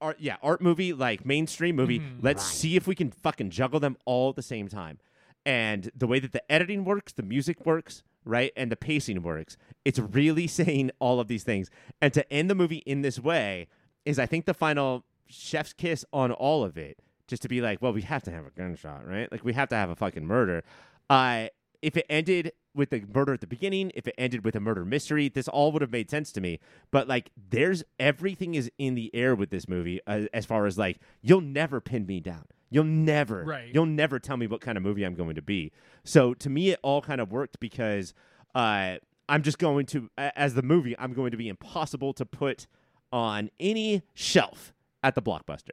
art, yeah, art movie, like mainstream movie. Mhm. Let's Right. see if we can fucking juggle them all at the same time. And the way that the editing works, the music works, right, and the pacing works, it's really (laughs) saying all of these things. And to end the movie in this way is, I think, the final chef's kiss on all of it. Just to be like, well, we have to have a gunshot, right? Like we have to have a fucking murder. Uh, if it ended with the murder at the beginning, if it ended with a murder mystery, this all would have made sense to me. But like, there's everything is in the air with this movie uh, as far as like, you'll never pin me down. You'll never, Right. you'll never tell me what kind of movie I'm going to be. So to me, it all kind of worked because uh, I'm just going to, as the movie, I'm going to be impossible to put on any shelf at the blockbuster.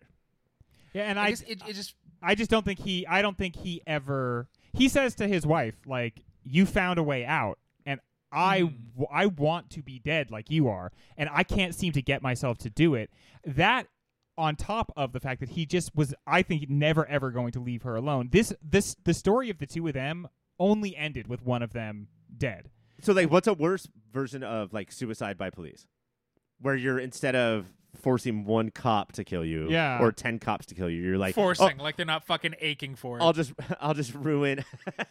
yeah, and I, I, guess it, it just I just don't think he. I don't think he ever. He says to his wife, like, "You found a way out, and I, Hmm. w- I want to be dead like you are, and I can't seem to get myself to do it." That, on top of the fact that he just was, I think, never ever going to leave her alone. This, this, the story of the two of them only ended with one of them dead. So like, what's a worse version of like suicide by police, where you're instead of forcing one cop to kill you, Yeah. or ten cops to kill you, you're like forcing, "Oh, like they're not fucking aching for it. I'll just (laughs) I'll just ruin.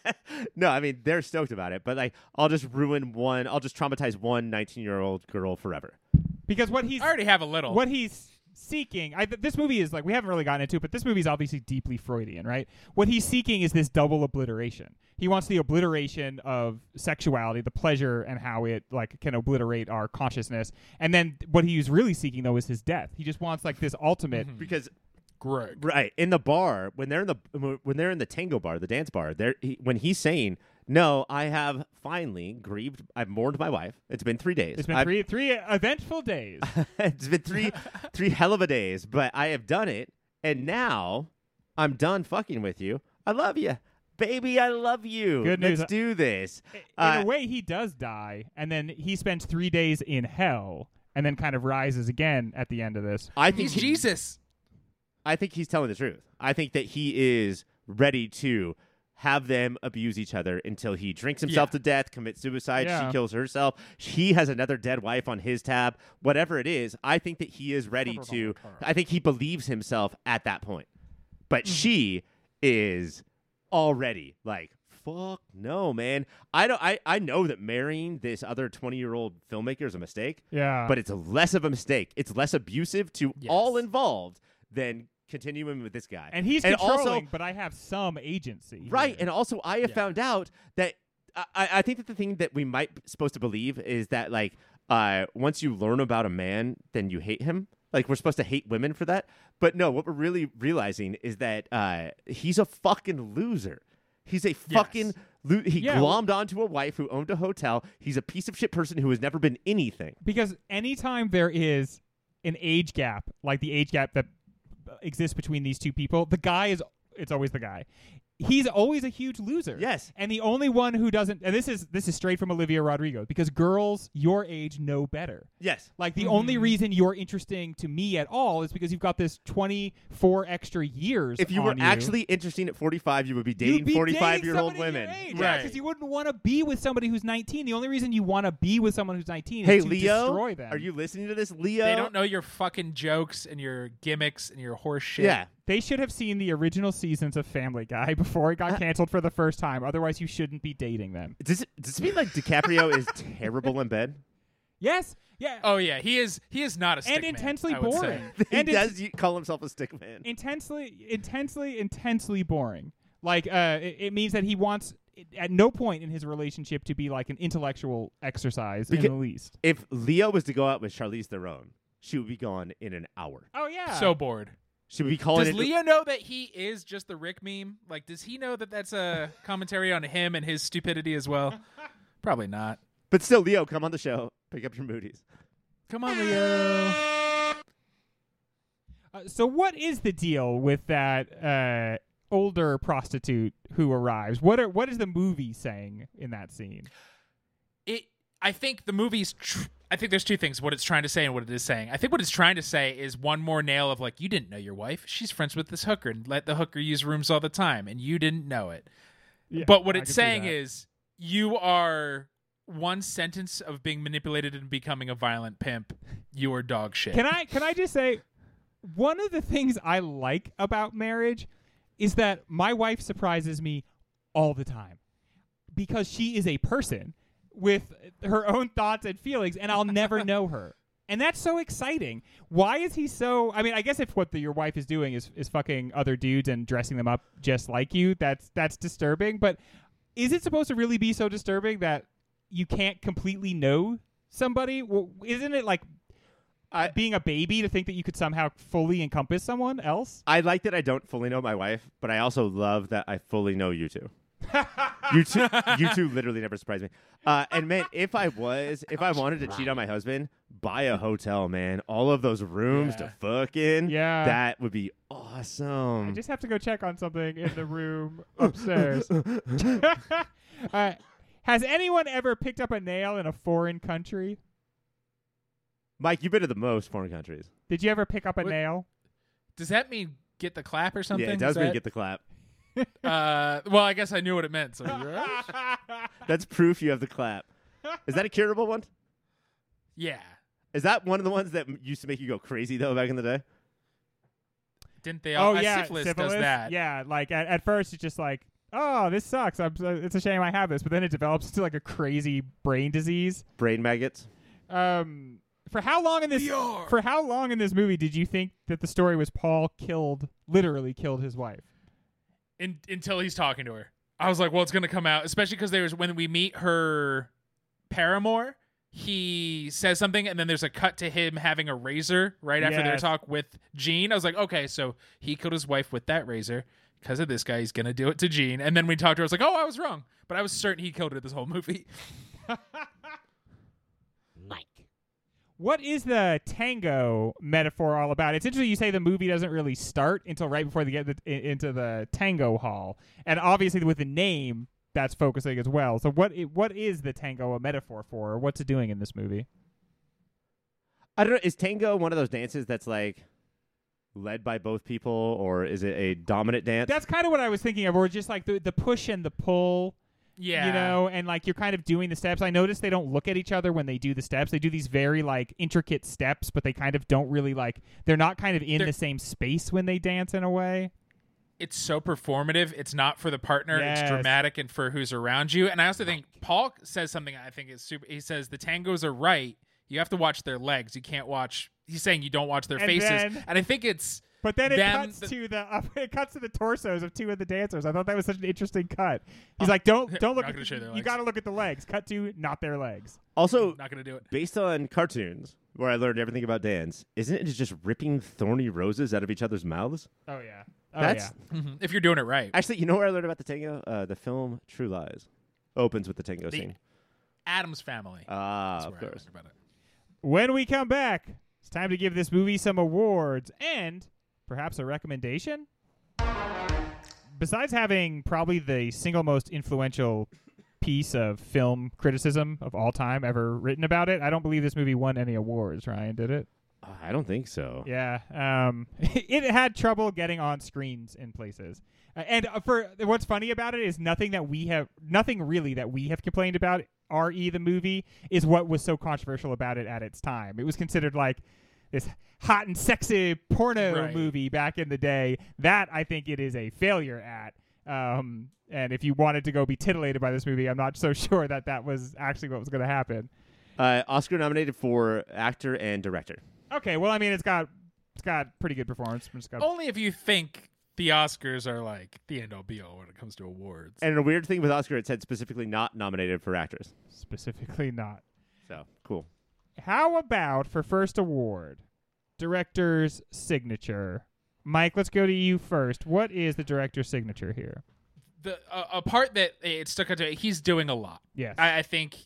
(laughs) no, I mean they're stoked about it, but like I'll just ruin one. I'll just traumatize one 19 year old girl forever. Because what he's I already have a little. what he's seeking I, this movie is like we haven't really gotten into it but this movie is obviously deeply freudian right? What he's seeking is this double obliteration. He wants the obliteration of sexuality the pleasure and how it like can obliterate our consciousness. And then what he's really seeking though is his death. He just wants like this ultimate Mhm. Because Greg. right. In the bar when they're in the when they're in the tango bar, the dance bar, there when he's saying, "No, I have finally grieved. I've mourned my wife. It's been three days. it's been I've- three three eventful days (laughs) it's been three (laughs) three hell of a days, but I have done it, and now I'm done fucking with you. I love you, baby. I love you. Good news. Let's do this. in Uh, a way he does die and then he spends three days in hell and then kind of rises again at the end of this I think He's he- Jesus. I think he's telling the truth. I think that he is ready to have them abuse each other until he drinks himself Yeah. to death, commits suicide, Yeah. she kills herself, he has another dead wife on his tab, whatever it is. I think that he is ready to I think he believes himself at that point. But she is already like fuck no, man. I don't I I know that marrying this other 20-year-old filmmaker is a mistake yeah but it's less of a mistake. It's less abusive to Yes. all involved than continuing with this guy. and he's and controlling also but i have some agency right, here. and also I have Yeah. found out that I, I think that the thing that we might be supposed to believe is that like uh, once you learn about a man, then you hate him. Like we're supposed to hate women for that, but no. What we're really realizing is that uh, he's a fucking loser. He's a fucking. Lo- he Yeah. glommed onto a wife who owned a hotel. He's a piece of shit person who has never been anything. because anytime there is an age gap like the age gap that exists between these two people. The guy is it's always the guy he's always a huge loser. Yes. And the only one who doesn't and this is this is straight from Olivia Rodrigo because girls your age know better. Yes. Like the only Mhm. reason you're interesting to me at all is because you've got this 24 extra years. If you were on actually interesting at 45, you would be dating be 45 year old somebody your women. age, Right. Because you wouldn't want to be with somebody who's 19. The only reason you want to be with someone who's 19 Hey, is to Leo, destroy them. are you listening to this, Leo? They don't know your fucking jokes and your gimmicks and your horse shit. Yeah. They should have seen the original seasons of Family Guy (laughs) before it got Uh, canceled for the first time. Otherwise, you shouldn't be dating them. Does it, does it mean like DiCaprio is (laughs) terrible in bed? Yes. Yeah. Oh yeah, he is. He is not a stick and man, intensely I would say. boring. (laughs) he and does y- call himself a stick man. intensely, intensely, intensely boring. Like, uh, it, it means that he wants at no point in his relationship to be like an intellectual exercise in the least. If Leo was to go out with Charlize Theron, she would be gone in an hour. Oh yeah. So bored. She we be calling Does it. Leo know that he is just the Rick meme? Like, does he know that that's a (laughs) commentary on him and his stupidity as well? (laughs) Probably not. But still, Leo, come on the show. Pick up your moodies. Come on, Leo. Uh, so what is the deal with that uh, older prostitute who arrives? What are what is the movie saying in that scene? It. I think the movie's. Tr- I think there's two things: what it's trying to say and what it is saying. I think what it's trying to say is one more nail of like, you didn't know your wife. She's friends with this hooker and let the hooker use rooms all the time, and you didn't know it. Yeah, but what I it's saying is, you are one sentence of being manipulated and becoming a violent pimp. You are dog shit. Can I can I just say one of the things I like about marriage is that my wife surprises me all the time because she is a person with her own thoughts and feelings and I'll never (laughs) know her. And that's so exciting. Why is he so I mean, I guess if what the, your wife is doing is is fucking other dudes and dressing them up just like you, that's that's disturbing, but is it supposed to really be so disturbing that you can't completely know somebody? Well, isn't it like I- being a baby to think that you could somehow fully encompass someone else? I like that I don't fully know my wife, but I also love that I fully know you two. (laughs) you two, you two literally never surprise me. Uh, and man, if I was, (laughs) if I wanted to cheat on my husband, buy a hotel, man. All of those rooms Yeah. to fuck in, Yeah. that would be awesome. I awesome. just have to go check on something in the room upstairs. (laughs) uh, has anyone ever picked up a nail in a foreign country? Mike, you've been to the most foreign countries. Did you ever pick up a What- nail? Does that mean get the clap or something? yeah, it does Is mean that- get the clap. Uh, well, I guess I knew what it meant. So (laughs) That's proof you have the clap. Is that a curable one? yeah, Is that one of the ones that m- used to make you go crazy though back in the day? didn't they? All, oh uh, yeah, syphilis, syphilis. does that. Yeah, like at, at first it's just like, oh, this sucks. I'm, so- it's a shame I have this, but then it develops into like a crazy brain disease. Brain maggots. Um, for how long in this VR. for how long in this movie did you think that the story was Paul killed literally killed his wife? In, until he's talking to her. I was like, well, it's gonna come out, especially because there's when we meet her paramour. He says something, and then there's a cut to him having a razor right after their Yes. talk with Jeanne. I was like, okay, so he killed his wife with that razor. Because of this guy, he's gonna do it to Jeanne. And then we talked to her. I was like, oh, I was wrong, but I was certain he killed her this whole movie. (laughs) What is the tango metaphor all about? It's interesting you say the movie doesn't really start until right before they get the, into the tango hall, and obviously with the name that's focusing as well. So what what is the tango a metaphor for, or what's it doing in this movie? I don't know. Is tango one of those dances that's like led by both people, or is it a dominant dance? That's kind of what I was thinking of, or just like the the push and the pull. Yeah, you know, and like you're kind of doing the steps. I notice they don't look at each other when they do the steps. They do these very like intricate steps, but they kind of don't really like. They're not kind of in They're- the same space when they dance in a way. it's so performative. It's not for the partner. Yes. It's dramatic and for who's around you. And I also think Paul says something I think is super. He says the tangos are right. You have to watch their legs. You can't watch. He's saying you don't watch their And faces. then- and I think it's But then it Them- cuts the- to the uh, (laughs) it cuts to the torsos of two of the dancers. I thought that was such an interesting cut. He's like, "Don't (laughs) don't look at gonna you got to look at the legs." Cut to not their legs. also not going to do it. based on cartoons where I learned everything about dance. Isn't it just ripping thorny roses out of each other's mouths? Oh yeah. Oh That's yeah. Mhm. If you're doing it right, actually, you know where I learned about the tango? Uh, the film True Lies opens with the tango The- scene. Adam's family. Ah, That's of where I course. about it. When we come back, it's time to give this movie some awards and perhaps a recommendation. besides having probably the single most influential piece of film criticism of all time ever written about it, I don't believe this movie won any awards. Ryan did it? Uh, I don't think so. Yeah. Um, (laughs) it had trouble getting on screens in places. Uh, and uh, for what's funny about it is nothing that we have, nothing really that we have complained about. Re the movie is what was so controversial about it at its time. It was considered like this hot and sexy porno Right. movie back in the day. That I think it is a failure at. Um, and if you wanted to go be titillated by this movie, I'm not so (laughs) sure that that was actually what was going to happen. Uh, Oscar nominated for actor and director. Okay, well, I mean, it's got it's got pretty good performance. It's got Only if you think the Oscars are like the end all be all when it comes to awards. And a weird thing with Oscar, it said specifically not nominated for actors. specifically not. So cool. How about for first award, director's signature? Mike, let's go to you first. What is the director's signature here? the uh, a part that it stuck out to he's doing a lot. Yes. I, I think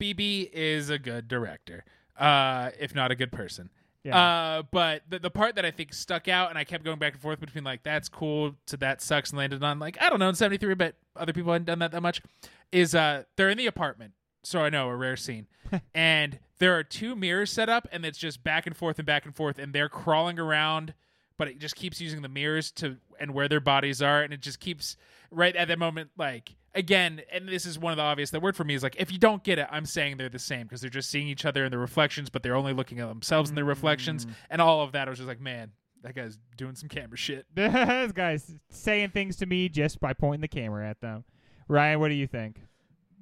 BB is a good director, uh, if not a good person. yeah. Uh, but the, the part that I think stuck out, and I kept going back and forth between like that's cool to that sucks, and landed on like I don't know in '73, but other people hadn't done that that much. Is uh they're in the apartment, so I know a rare scene, (laughs) and there are two mirrors set up, and it's just back and forth and back and forth, and they're crawling around, but it just keeps using the mirrors to and where their bodies are, and it just keeps right at that moment like again and this is one of the obvious the word for me is like if you don't get it i'm saying they're the same because they're just seeing each other in the reflections but they're only looking at themselves in their reflections and all of that i was just like man that guy's doing some camera shit (laughs) this guy's saying things to me just by pointing the camera at them. Ryan, what do you think?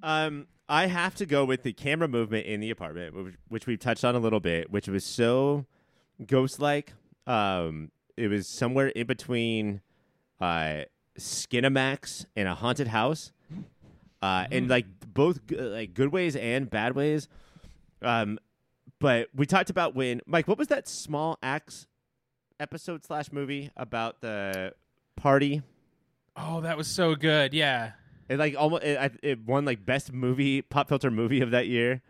Um, I have to go with the camera movement in the apartment, which, which we've touched on a little bit, which was so ghost-like. Um, it was somewhere in between uh, Skinamax and a haunted house, uh, in like both like good ways and bad ways. Um, but we talked about when Mike. What was that small axe episode slash movie about the party? oh that was so good yeah It like almost it, it won like best movie pop filter movie of that year.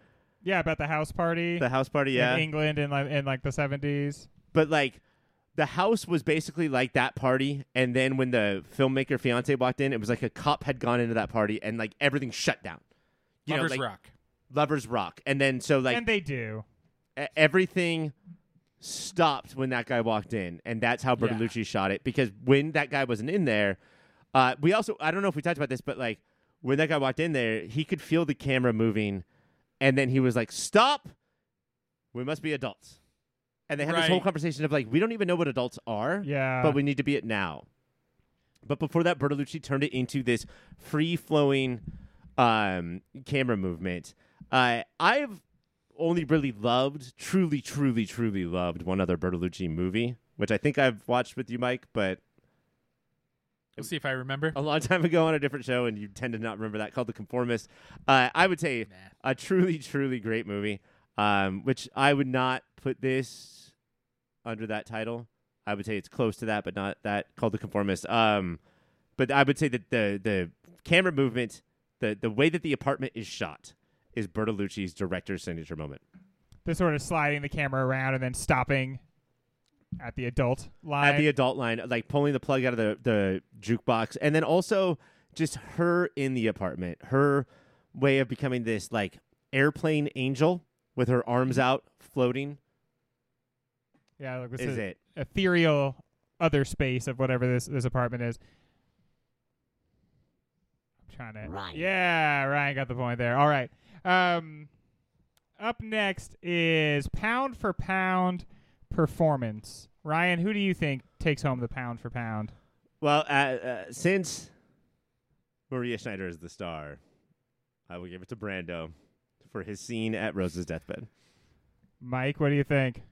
Yeah, about the house party The house party, yeah. in England in like in like the seventies. But like the house was basically like that party, and then when the filmmaker fiance walked in, it was like a cop had gone into that party and like everything shut down. You lovers know, like, rock Lovers rock, and then so like and they do. e- everything stopped when that guy walked in, and that's how Yeah. Shot it. Because when that guy wasn't in there, uh, we also I don't know if we talked about this, but like when that guy walked in there, he could feel the camera moving, and then he was like, "Stop! We must be adults." And they had this whole conversation of like, "We don't even know what adults are, Yeah. but we need to be it now." But before that, Bertolucci turned it into this free flowing um, camera movement. Uh, I've only really loved, truly, truly, truly loved one other Bertolucci movie, which I think I've watched with you, Mike, but we'll see if i remember a long time ago on a different show, and you tend to not remember that, called The Conformist. Uh, I would say Nah. a truly, truly great movie, um, which I would not put this under that title. I would say it's close to that, but not that, called The Conformist. Um, but I would say that the the camera movement, the the way that the apartment is shot, is Bertolucci's director's signature moment. the sort of sliding the camera around and then stopping at the adult line. at the adult line, like pulling the plug out of the, the jukebox, and then also just her in the apartment, her way of becoming this like airplane angel with her arms out floating yeah, like this is is it. ethereal other space of whatever this this apartment is. I'm trying to. Ryan. Yeah, Ryan got the point there. All right. Um, up next is pound for pound performance. Ryan, who do you think takes home the pound for pound? Well, uh, uh, since Maria Schneider is the star, I will give it to Brando for his scene at Rose's deathbed. Mike, what do you think?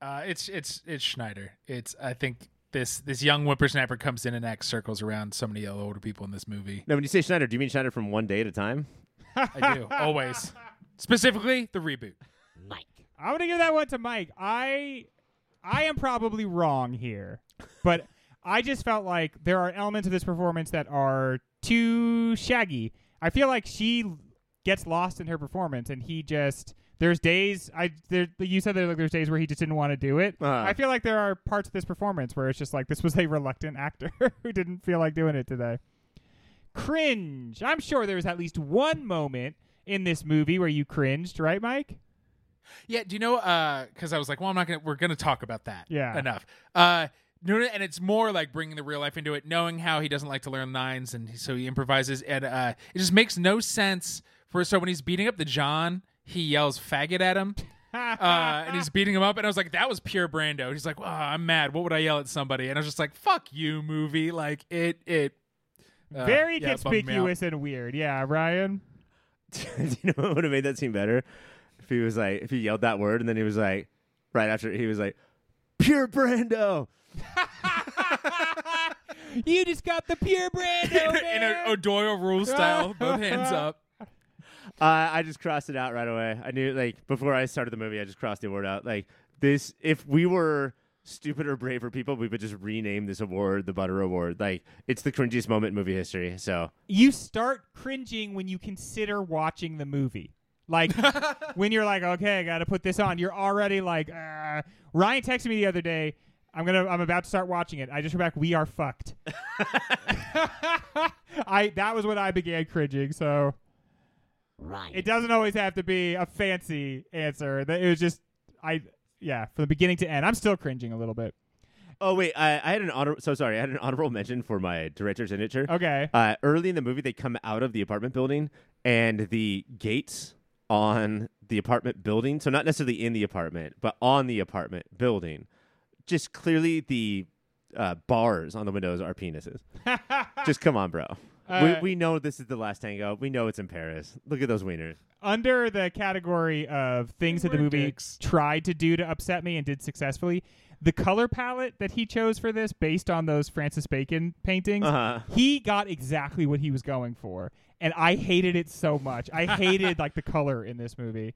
Uh, it's it's it's Schneider. It's I think this this young whippersnapper comes in and acts circles around so many older people in this movie. Now, when you say Schneider, do you mean Schneider from One Day at a Time? I do always, (laughs) specifically the reboot. I'm gonna give that one to Mike. I I am probably wrong here, but I just felt like there are elements of this performance that are too shaggy. I feel like she gets lost in her performance, and he just There's days I there you said there like there's days where he just didn't want to do it. Uh-huh. I feel like there are parts of this performance where it's just like this was a reluctant actor (laughs) who didn't feel like doing it today. Cringe. I'm sure there was at least one moment in this movie where you cringed, right, Mike? Yeah, do you know? Because I was like, well, I'm not gonna. We're gonna talk about that. Yeah. enough. Uh, no, no, and it's more like bringing the real life into it, knowing how he doesn't like to learn lines, and so he improvises, and uh, it just makes no sense for. So when he's beating up the John, he yells "faggot" at him. (laughs) uh, and he's beating him up, and I was like, "That was pure Brando." He's like, "Oh, I'm mad. What would I yell at somebody?" And I was just like, "Fuck you, movie!" Like it, it. uh, Very yeah, it bummed me out. conspicuous and weird. Yeah, Ryan. (laughs) Do you know what would have made that scene better? If he was like, if he yelled that word and then he was like, right after he was like, pure Brando. (laughs) you just got the pure Brando. (laughs) in a O'Doyle rule style, (laughs) both hands up. Uh, I just crossed it out right away. I knew, like, before I started the movie, I just crossed the word out. Like, this, if we were stupid or braver people, we would just rename this award the Butter Award. Like, it's the cringiest moment in movie history. So, you start cringing when you consider watching the movie. Like (laughs) when you're like, okay, I got to put this on. You're already like, uh. Ryan texted me the other day. I'm gonna. I'm about to start watching it. I just heard back. We are fucked. (laughs) I. That was when I began cringing. So Right. it doesn't always have to be a fancy answer. That- It was just. I. Yeah, from the beginning to end. I'm still cringing a little bit. oh, wait, I, I had an honor. So sorry. I had an honorable mention for my director's signature. Okay. Uh, early in the movie, they come out of the apartment building, and the gates on the apartment building, so not necessarily in the apartment, but on the apartment building, just clearly the uh, bars on the windows are penises. (laughs) just come on, bro. Uh, we, we know this is the last tango. We know it's in Paris. Look at those wieners. under the category of things that the movie dicks. tried to do to upset me and did successfully, the color palette that he chose for this, based on those Francis Bacon paintings, Uh-huh. he got exactly what he was going for, and I hated it so much. I hated (laughs) like the color in this movie.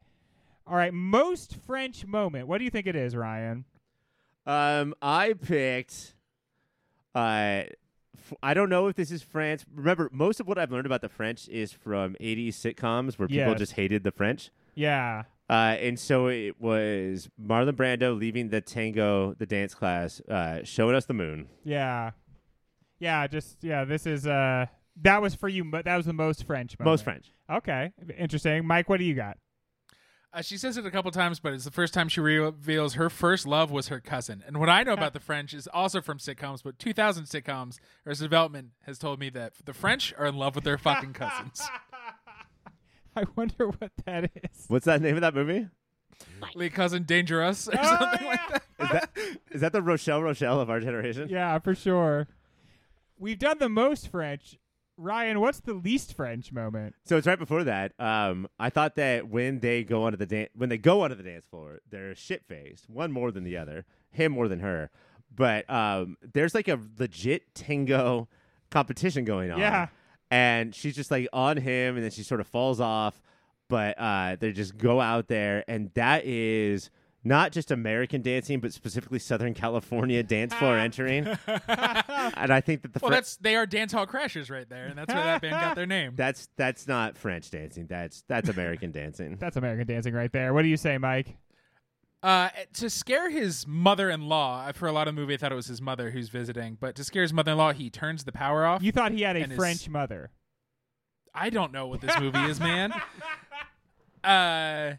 All right, most French moment. What do you think it is, Ryan? Um, I picked. Uh, f- I don't know if this is France. Remember, most of what I've learned about the French is from '80s sitcoms where people Yes. just hated the French. Yeah, Uh, and so it was Marlon Brando leaving the tango, the dance class, uh, showing us the moon. yeah, yeah. Just yeah. This is uh, that was for you. But that was the most French. Moment. Most French. Okay, interesting. Mike, what do you got? Uh, she says it a couple times, but it's the first time she reveals her first love was her cousin. And what I know about the French is also from sitcoms, but 2000 sitcoms, Arrested Development has told me that the French are in love with their fucking cousins. (laughs) (laughs) I wonder what that is. What's that name of that movie? Mike. Les Cousins Dangereux or (laughs) Oh, something yeah. like that. Is that is that the Rochelle Rochelle of our generation? Yeah, for sure. We've done the most French. Ryan, what's the least French moment? So it's right before that. Um, I thought that when they go onto the dan- when they go onto the dance floor, they're shit faced. One more than the other. Him more than her. But um, there's like a legit tango competition going on. Yeah. And she's just like on him, and then she sort of falls off. But uh, they just go out there, and that is not just American dancing, but specifically Southern California dance floor entering. (laughs) and I think that the Well, Fre- that's they are dance hall crashers right there, and that's where that band got their name. that's that's not French dancing. That's that's American dancing. That's American Dancing right there. What do you say, Mike? Uh, to scare his mother-in-law, for a lot of the movie, I thought it was his mother who's visiting, but to scare his mother-in-law, he turns the power off. You thought he had a And his- French mother. I don't know what this movie is, man. (laughs) Uh,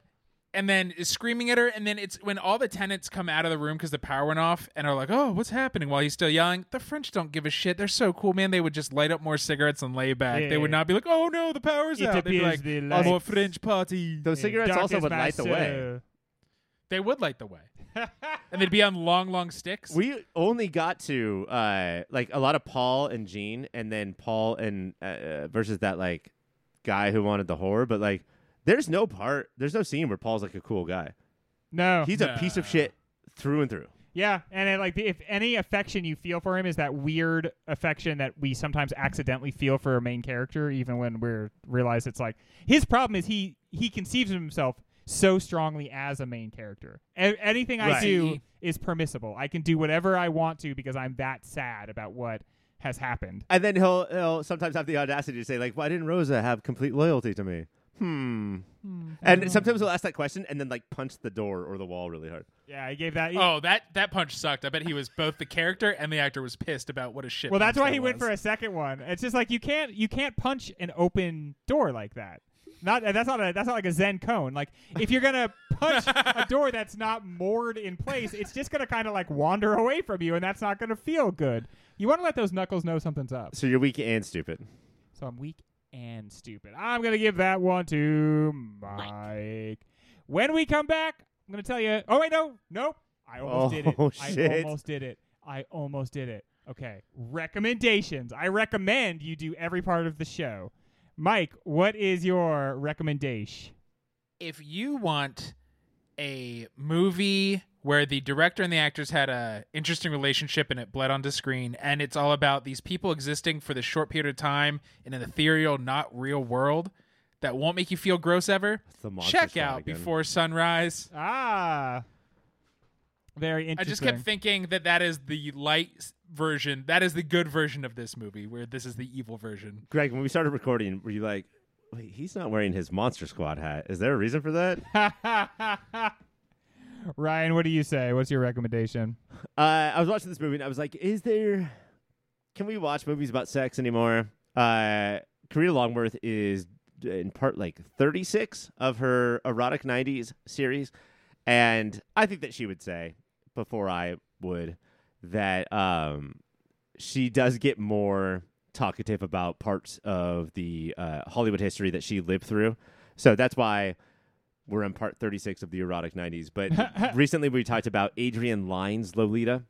and then is screaming at her, and then it's when all the tenants come out of the room because the power went off, and are like, "Oh, what's happening?" While he's still yelling, the French don't give a shit. They're so cool, man. They would just light up more cigarettes and lay back. Yeah. They would not be like, "Oh no, the power's It out." They'd be appears like, the "Oh, lights- more French party." Those cigarettes Dark also as would my light the way. soul. They would light the way, (laughs) and they'd be on long, long sticks. We only got to uh, like a lot of Paul and Jeanne, and then Paul and uh, uh, versus that like guy who wanted the horror. But like, there's no part, there's no scene where Paul's like a cool guy. No. He's a piece of shit through and through. Yeah, and it, like if any affection you feel for him is that weird affection that we sometimes accidentally feel for a main character, even when we're realize it's like his problem is he he conceives of himself so strongly as a main character. A- anything I Right. do is permissible. I can do whatever I want to because I'm that sad about what has happened. And then he'll he'll sometimes have the audacity to say like, "Why didn't Rosa have complete loyalty to me?" Hmm. Hmm. And sometimes he'll ask that question and then like punch the door or the wall really hard. yeah, I gave that. he- Oh, that that punch sucked. I bet he was both the character and the actor was pissed about what a shit. well, that's punch why that he went was. for a second one. It's just like you can't you can't punch an open door like that. Not that's not a that's not like a Zen koan. Like if you're gonna punch a (laughs) door that's not moored in place, it's just gonna kind of like wander away from you, and that's not gonna feel good. You want to let those knuckles know something's up. So you're weak and stupid. So I'm weak and stupid. I'm gonna give that one to Mike. When we come back, I'm gonna tell you. Oh wait, no, nope. I almost did it. Oh, I almost did it. I almost did it. Okay. Recommendations. I recommend you do every part of the show. Mike, what is your recommendation? if you want a movie where the director and the actors had a interesting relationship and it bled onto screen and it's all about these people existing for this short period of time in an ethereal not real world that won't make you feel gross ever the check out again. before sunrise Ah, very interesting. i just kept thinking that that is the light version that is the good version of this movie where this is the evil version Greg, when we started recording, were you like, wait, he's not wearing his Monster Squad hat. Is there a reason for that? (laughs) Ryan, what do you say? What's your recommendation? Uh, I was watching this movie and I was like, is there. Can we watch movies about sex anymore? Uh, Karina Longworth is in part like 36 of her erotic 90s series. And I think that she would say, before I would, that um, she does get more talkative about parts of the uh, Hollywood history that she lived through. So that's why we're in part 36 of the erotic 90s. But (laughs) recently we talked about Adrian Lyne's Lolita,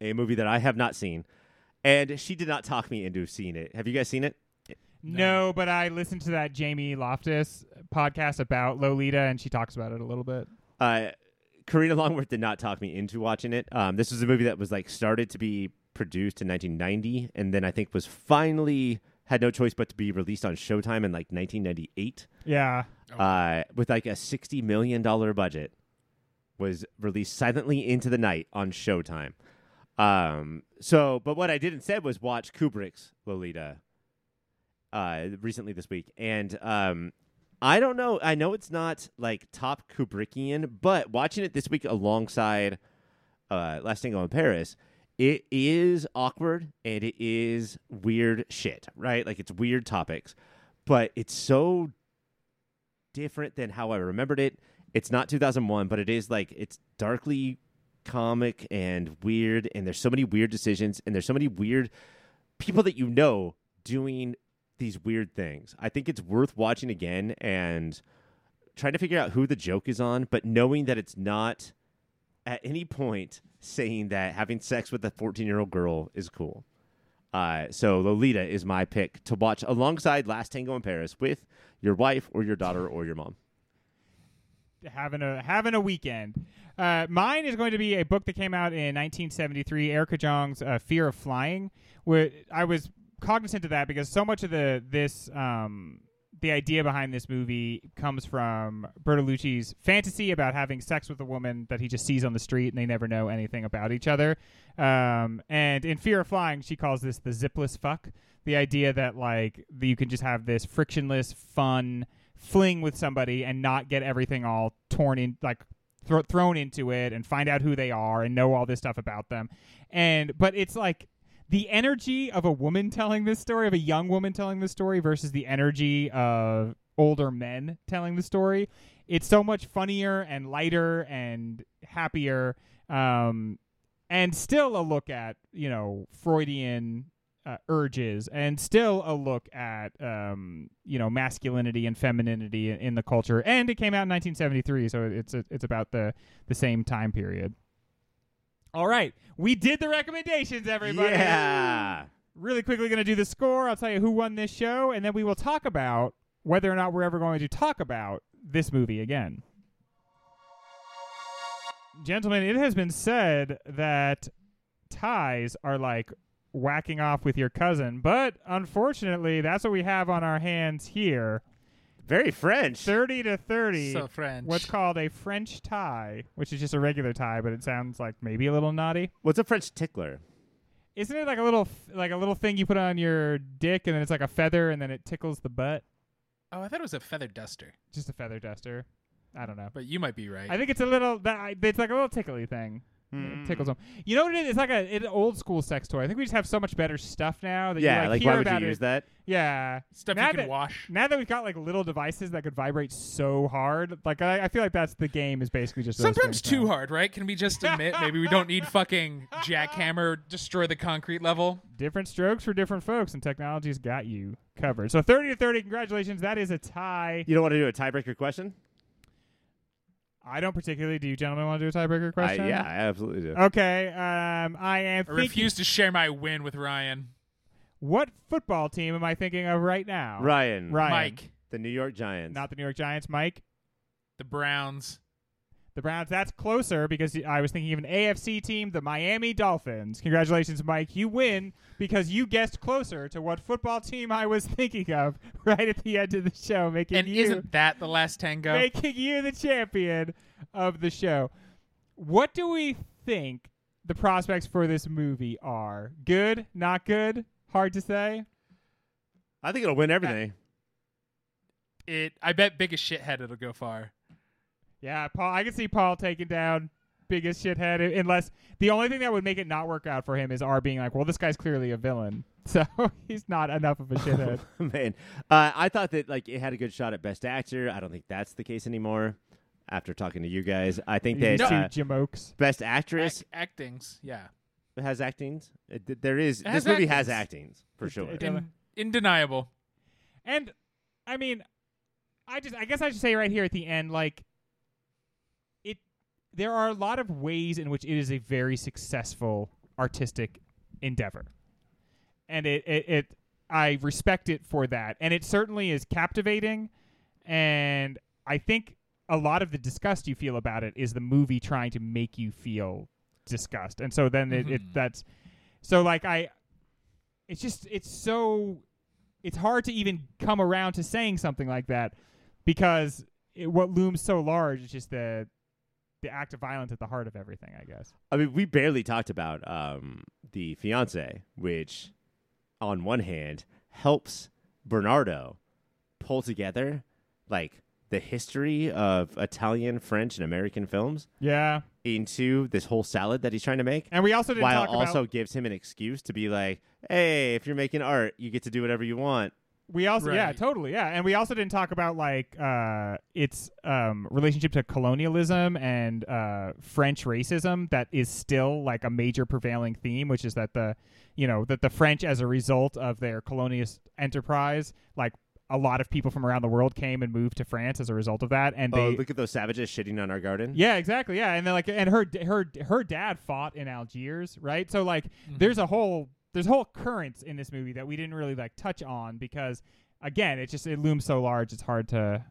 a movie that I have not seen. And she did not talk me into seeing it. Have you guys seen it? No, but I listened to that Jamie Loftus podcast about Lolita, and she talks about it a little bit. Uh, Karina Longworth did not talk me into watching it. Um, this was a movie that was like started to be produced in 1990, and then I think was finally had no choice but to be released on Showtime in like 1998. Yeah. Uh, with like a sixty million dollar budget, was released silently into the night on Showtime. Um, so, but what I did instead was watch Kubrick's Lolita uh, recently this week, and um, I don't know. I know it's not like top Kubrickian, but watching it this week alongside uh, Last Tango in Paris, it is awkward and it is weird shit, right? Like it's weird topics, but it's so different than how I remembered it. It's not 2001, but it is like it's darkly comic and weird, and there's so many weird decisions, and there's so many weird people that you know doing these weird things. I think it's worth watching again and trying to figure out who the joke is on, but knowing that it's not at any point saying that having sex with a 14 year old girl is cool. Uh, so Lolita is my pick to watch alongside Last Tango in Paris with your wife or your daughter or your mom. having a having a weekend. Uh, mine is going to be a book that came out in 1973, Erica Jong's uh, "Fear of Flying." Where I was cognizant of that because so much of the this um, the idea behind this movie comes from Bertolucci's fantasy about having sex with a woman that he just sees on the street and they never know anything about each other. Um, and in Fear of Flying, she calls this the zipless fuck. The idea that like you can just have this frictionless, fun fling with somebody and not get everything all torn in, like thro- thrown into it, and find out who they are and know all this stuff about them. And but it's like the energy of a woman telling this story, of a young woman telling this story, versus the energy of older men telling the story. It's so much funnier and lighter and happier, um, and still a look at you know Freudian uh, urges, and still a look at um, you know masculinity and femininity in, in the culture. And it came out in 1973, so it's it's about the the same time period. All right, we did the recommendations, everybody. Yeah. Really quickly going to do the score. I'll tell you who won this show, and then we will talk about whether or not we're ever going to talk about this movie again. Gentlemen, it has been said that ties are like whacking off with your cousin, but unfortunately, that's what we have on our hands here. Very French. 30 to 30. So French. What's called a French tie, which is just a regular tie, but it sounds like maybe a little naughty. What's a French tickler? Isn't it like a little like a little thing you put on your dick and then it's like a feather and then it tickles the butt? Oh, I thought it was a feather duster, Just a feather duster. I don't know. but you might be right. I think it's a little. That I- it's like a little tickly thing. It hmm. tickles them. You know what it is? It's like a it's an old school sex toy. I think we just have so much better stuff now that Yeah, you, like hear why would about you it. use that? Yeah. Stuff Now you can that- wash. Now that we've got like little devices that could vibrate so hard, like I, I feel like that's the game is basically just Sometimes too now. hard, right? Can we just admit maybe we don't need fucking jackhammer destroy the concrete level? Different strokes for different folks, and technology's got you covered. So thirty to thirty, congratulations. That is a tie. You don't want to do a tiebreaker question? I don't particularly. Do you gentlemen want to do a tiebreaker I, question? yeah, I absolutely do. Okay. Um, I am. I Thinking, refuse to share my win with Ryan. What football team am I thinking of right now? Ryan, Ryan. Mike, the New York Giants. Not the New York Giants. Mike. the Browns. The Browns. That's closer because I was thinking of an AFC team, the Miami Dolphins. Congratulations, Mike. You win because you guessed closer to what football team I was (laughs) thinking of right at the end of the show, making And you isn't that the last tango? making you the champion of the show. What do we think the prospects for this movie are? Good? Not good? Hard to say. I think it'll win everything. It. I bet biggest shithead it'll go far. Yeah, Paul. I can see Paul taking down biggest shithead unless the only thing that would make it not work out for him is our being like, well, this guy's clearly a villain, (laughs) so he's not enough of a shithead. (laughs) Man, uh, I thought that like it had a good shot at best actor. I don't think that's the case anymore. After talking to you guys, I think You that two uh, jamokes. best actress Ac- actings, yeah. it has actings. It, there is It this has movie has actings. actings for It- sure. it- In, undeniable. And I mean, I just I guess I should say right here at the end, like it there are a lot of ways in which it is a very successful artistic endeavor. And it it, it I respect it for that. And it certainly is captivating and I think a lot of the disgust you feel about it is the movie trying to make you feel disgust. And so then it, it Mhm. that's so like I it's just it's so it's hard to even come around to saying something like that because it, what looms so large is just the the act of violence at the heart of everything i guess I mean, we barely talked about um, the fiance, which, on one hand, helps Bernardo pull together like the history of Italian, French, and American films yeah into this whole salad that he's trying to make. and we also didn't while talk also about gives him an excuse to be like, "Hey, if you're making art, you get to do whatever you want." We also yeah totally yeah and we also didn't talk about like uh its um relationship to colonialism and uh french racism that is still like a major prevailing theme which is that the you know that the french as a result of their colonialist enterprise like a lot of people from around the world came and moved to france as a result of that and they oh, look at those savages shitting on our garden. Yeah, exactly. Yeah, and then like, and her her her dad fought in Algiers, right? So like, there's a whole there's a whole current in this movie that we didn't really like touch on because again, it just it looms so large, it's hard to.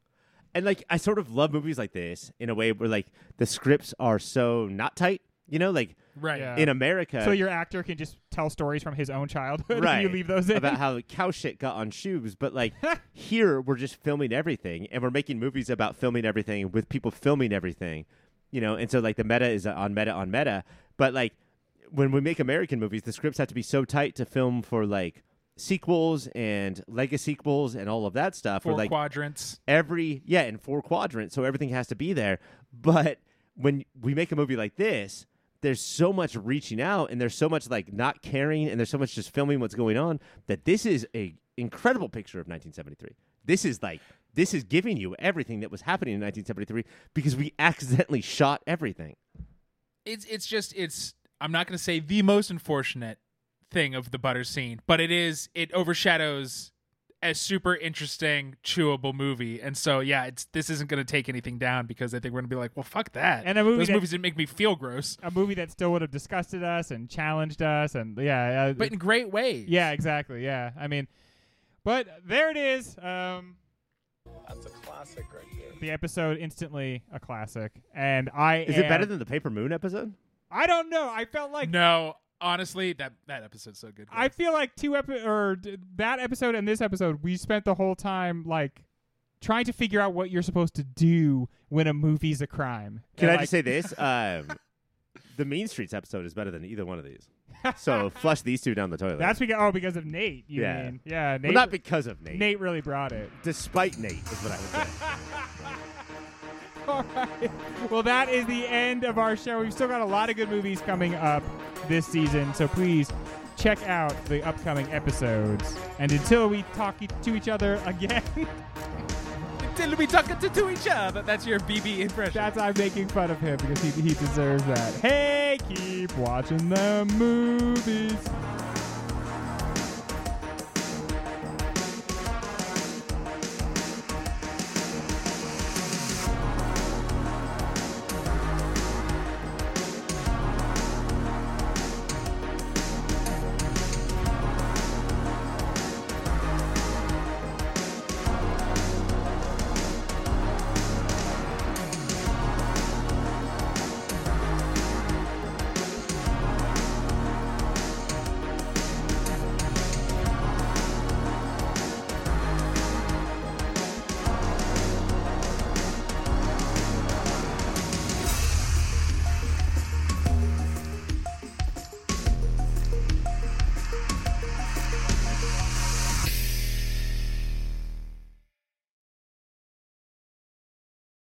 And like, I sort of love movies like this in a way where like the scripts are so not tight. You know, like Right. Yeah. in America, so your actor can just tell stories from his own childhood, right? and you leave those in. about how cow shit got on shoes, but like (laughs) here we're just filming everything, and we're making movies about filming everything with people filming everything, you know. And so like the meta is on meta on meta, but like when we make American movies, the scripts have to be so tight to film for like sequels and Lego sequels and all of that stuff. Four like quadrants. every yeah in four quadrants, so everything has to be there. But when we make a movie like this, there's so much reaching out and there's so much like not caring and there's so much just filming what's going on that this is a incredible picture of 1973. This is like this is giving you everything that was happening in 1973 because we accidentally shot everything. It's it's just it's I'm not going to say the most unfortunate thing of the butter scene, but it is it overshadows a super interesting chewable movie. And so yeah, it's this isn't going to take anything down because I think we're going to be like, well, fuck that. And a movie Those that- movies didn't make me feel gross, a movie that still would have disgusted us and challenged us, and yeah, uh, but in great ways. yeah, exactly. Yeah, I mean, but there it is. Um, That's a classic right there. the episode instantly a classic, and I Is it better than the Paper Moon episode? I don't know. I felt like no, honestly, that that episode's so good. I feel like two epi- or d- that episode and this episode, we spent the whole time like trying to figure out what you're supposed to do when a movie's a crime. Can And, I like, just say this? (laughs) Um, the Mean Streets episode is better than either one of these. so (laughs) flush these two down the toilet. That's because oh because of Nate. You Yeah. mean yeah? Nate, well, not because of Nate. Nate really brought it. Despite Nate is what I would say. (laughs) (laughs) All right. Well, that is the end of our show. We've still got a lot of good movies coming up this season, so please check out the upcoming episodes. And until we talk e- to each other again, (laughs) Until we talk to, to each other. That's your BB impression. that's I'm making fun of him because he, he deserves that. Hey, keep watching the movies.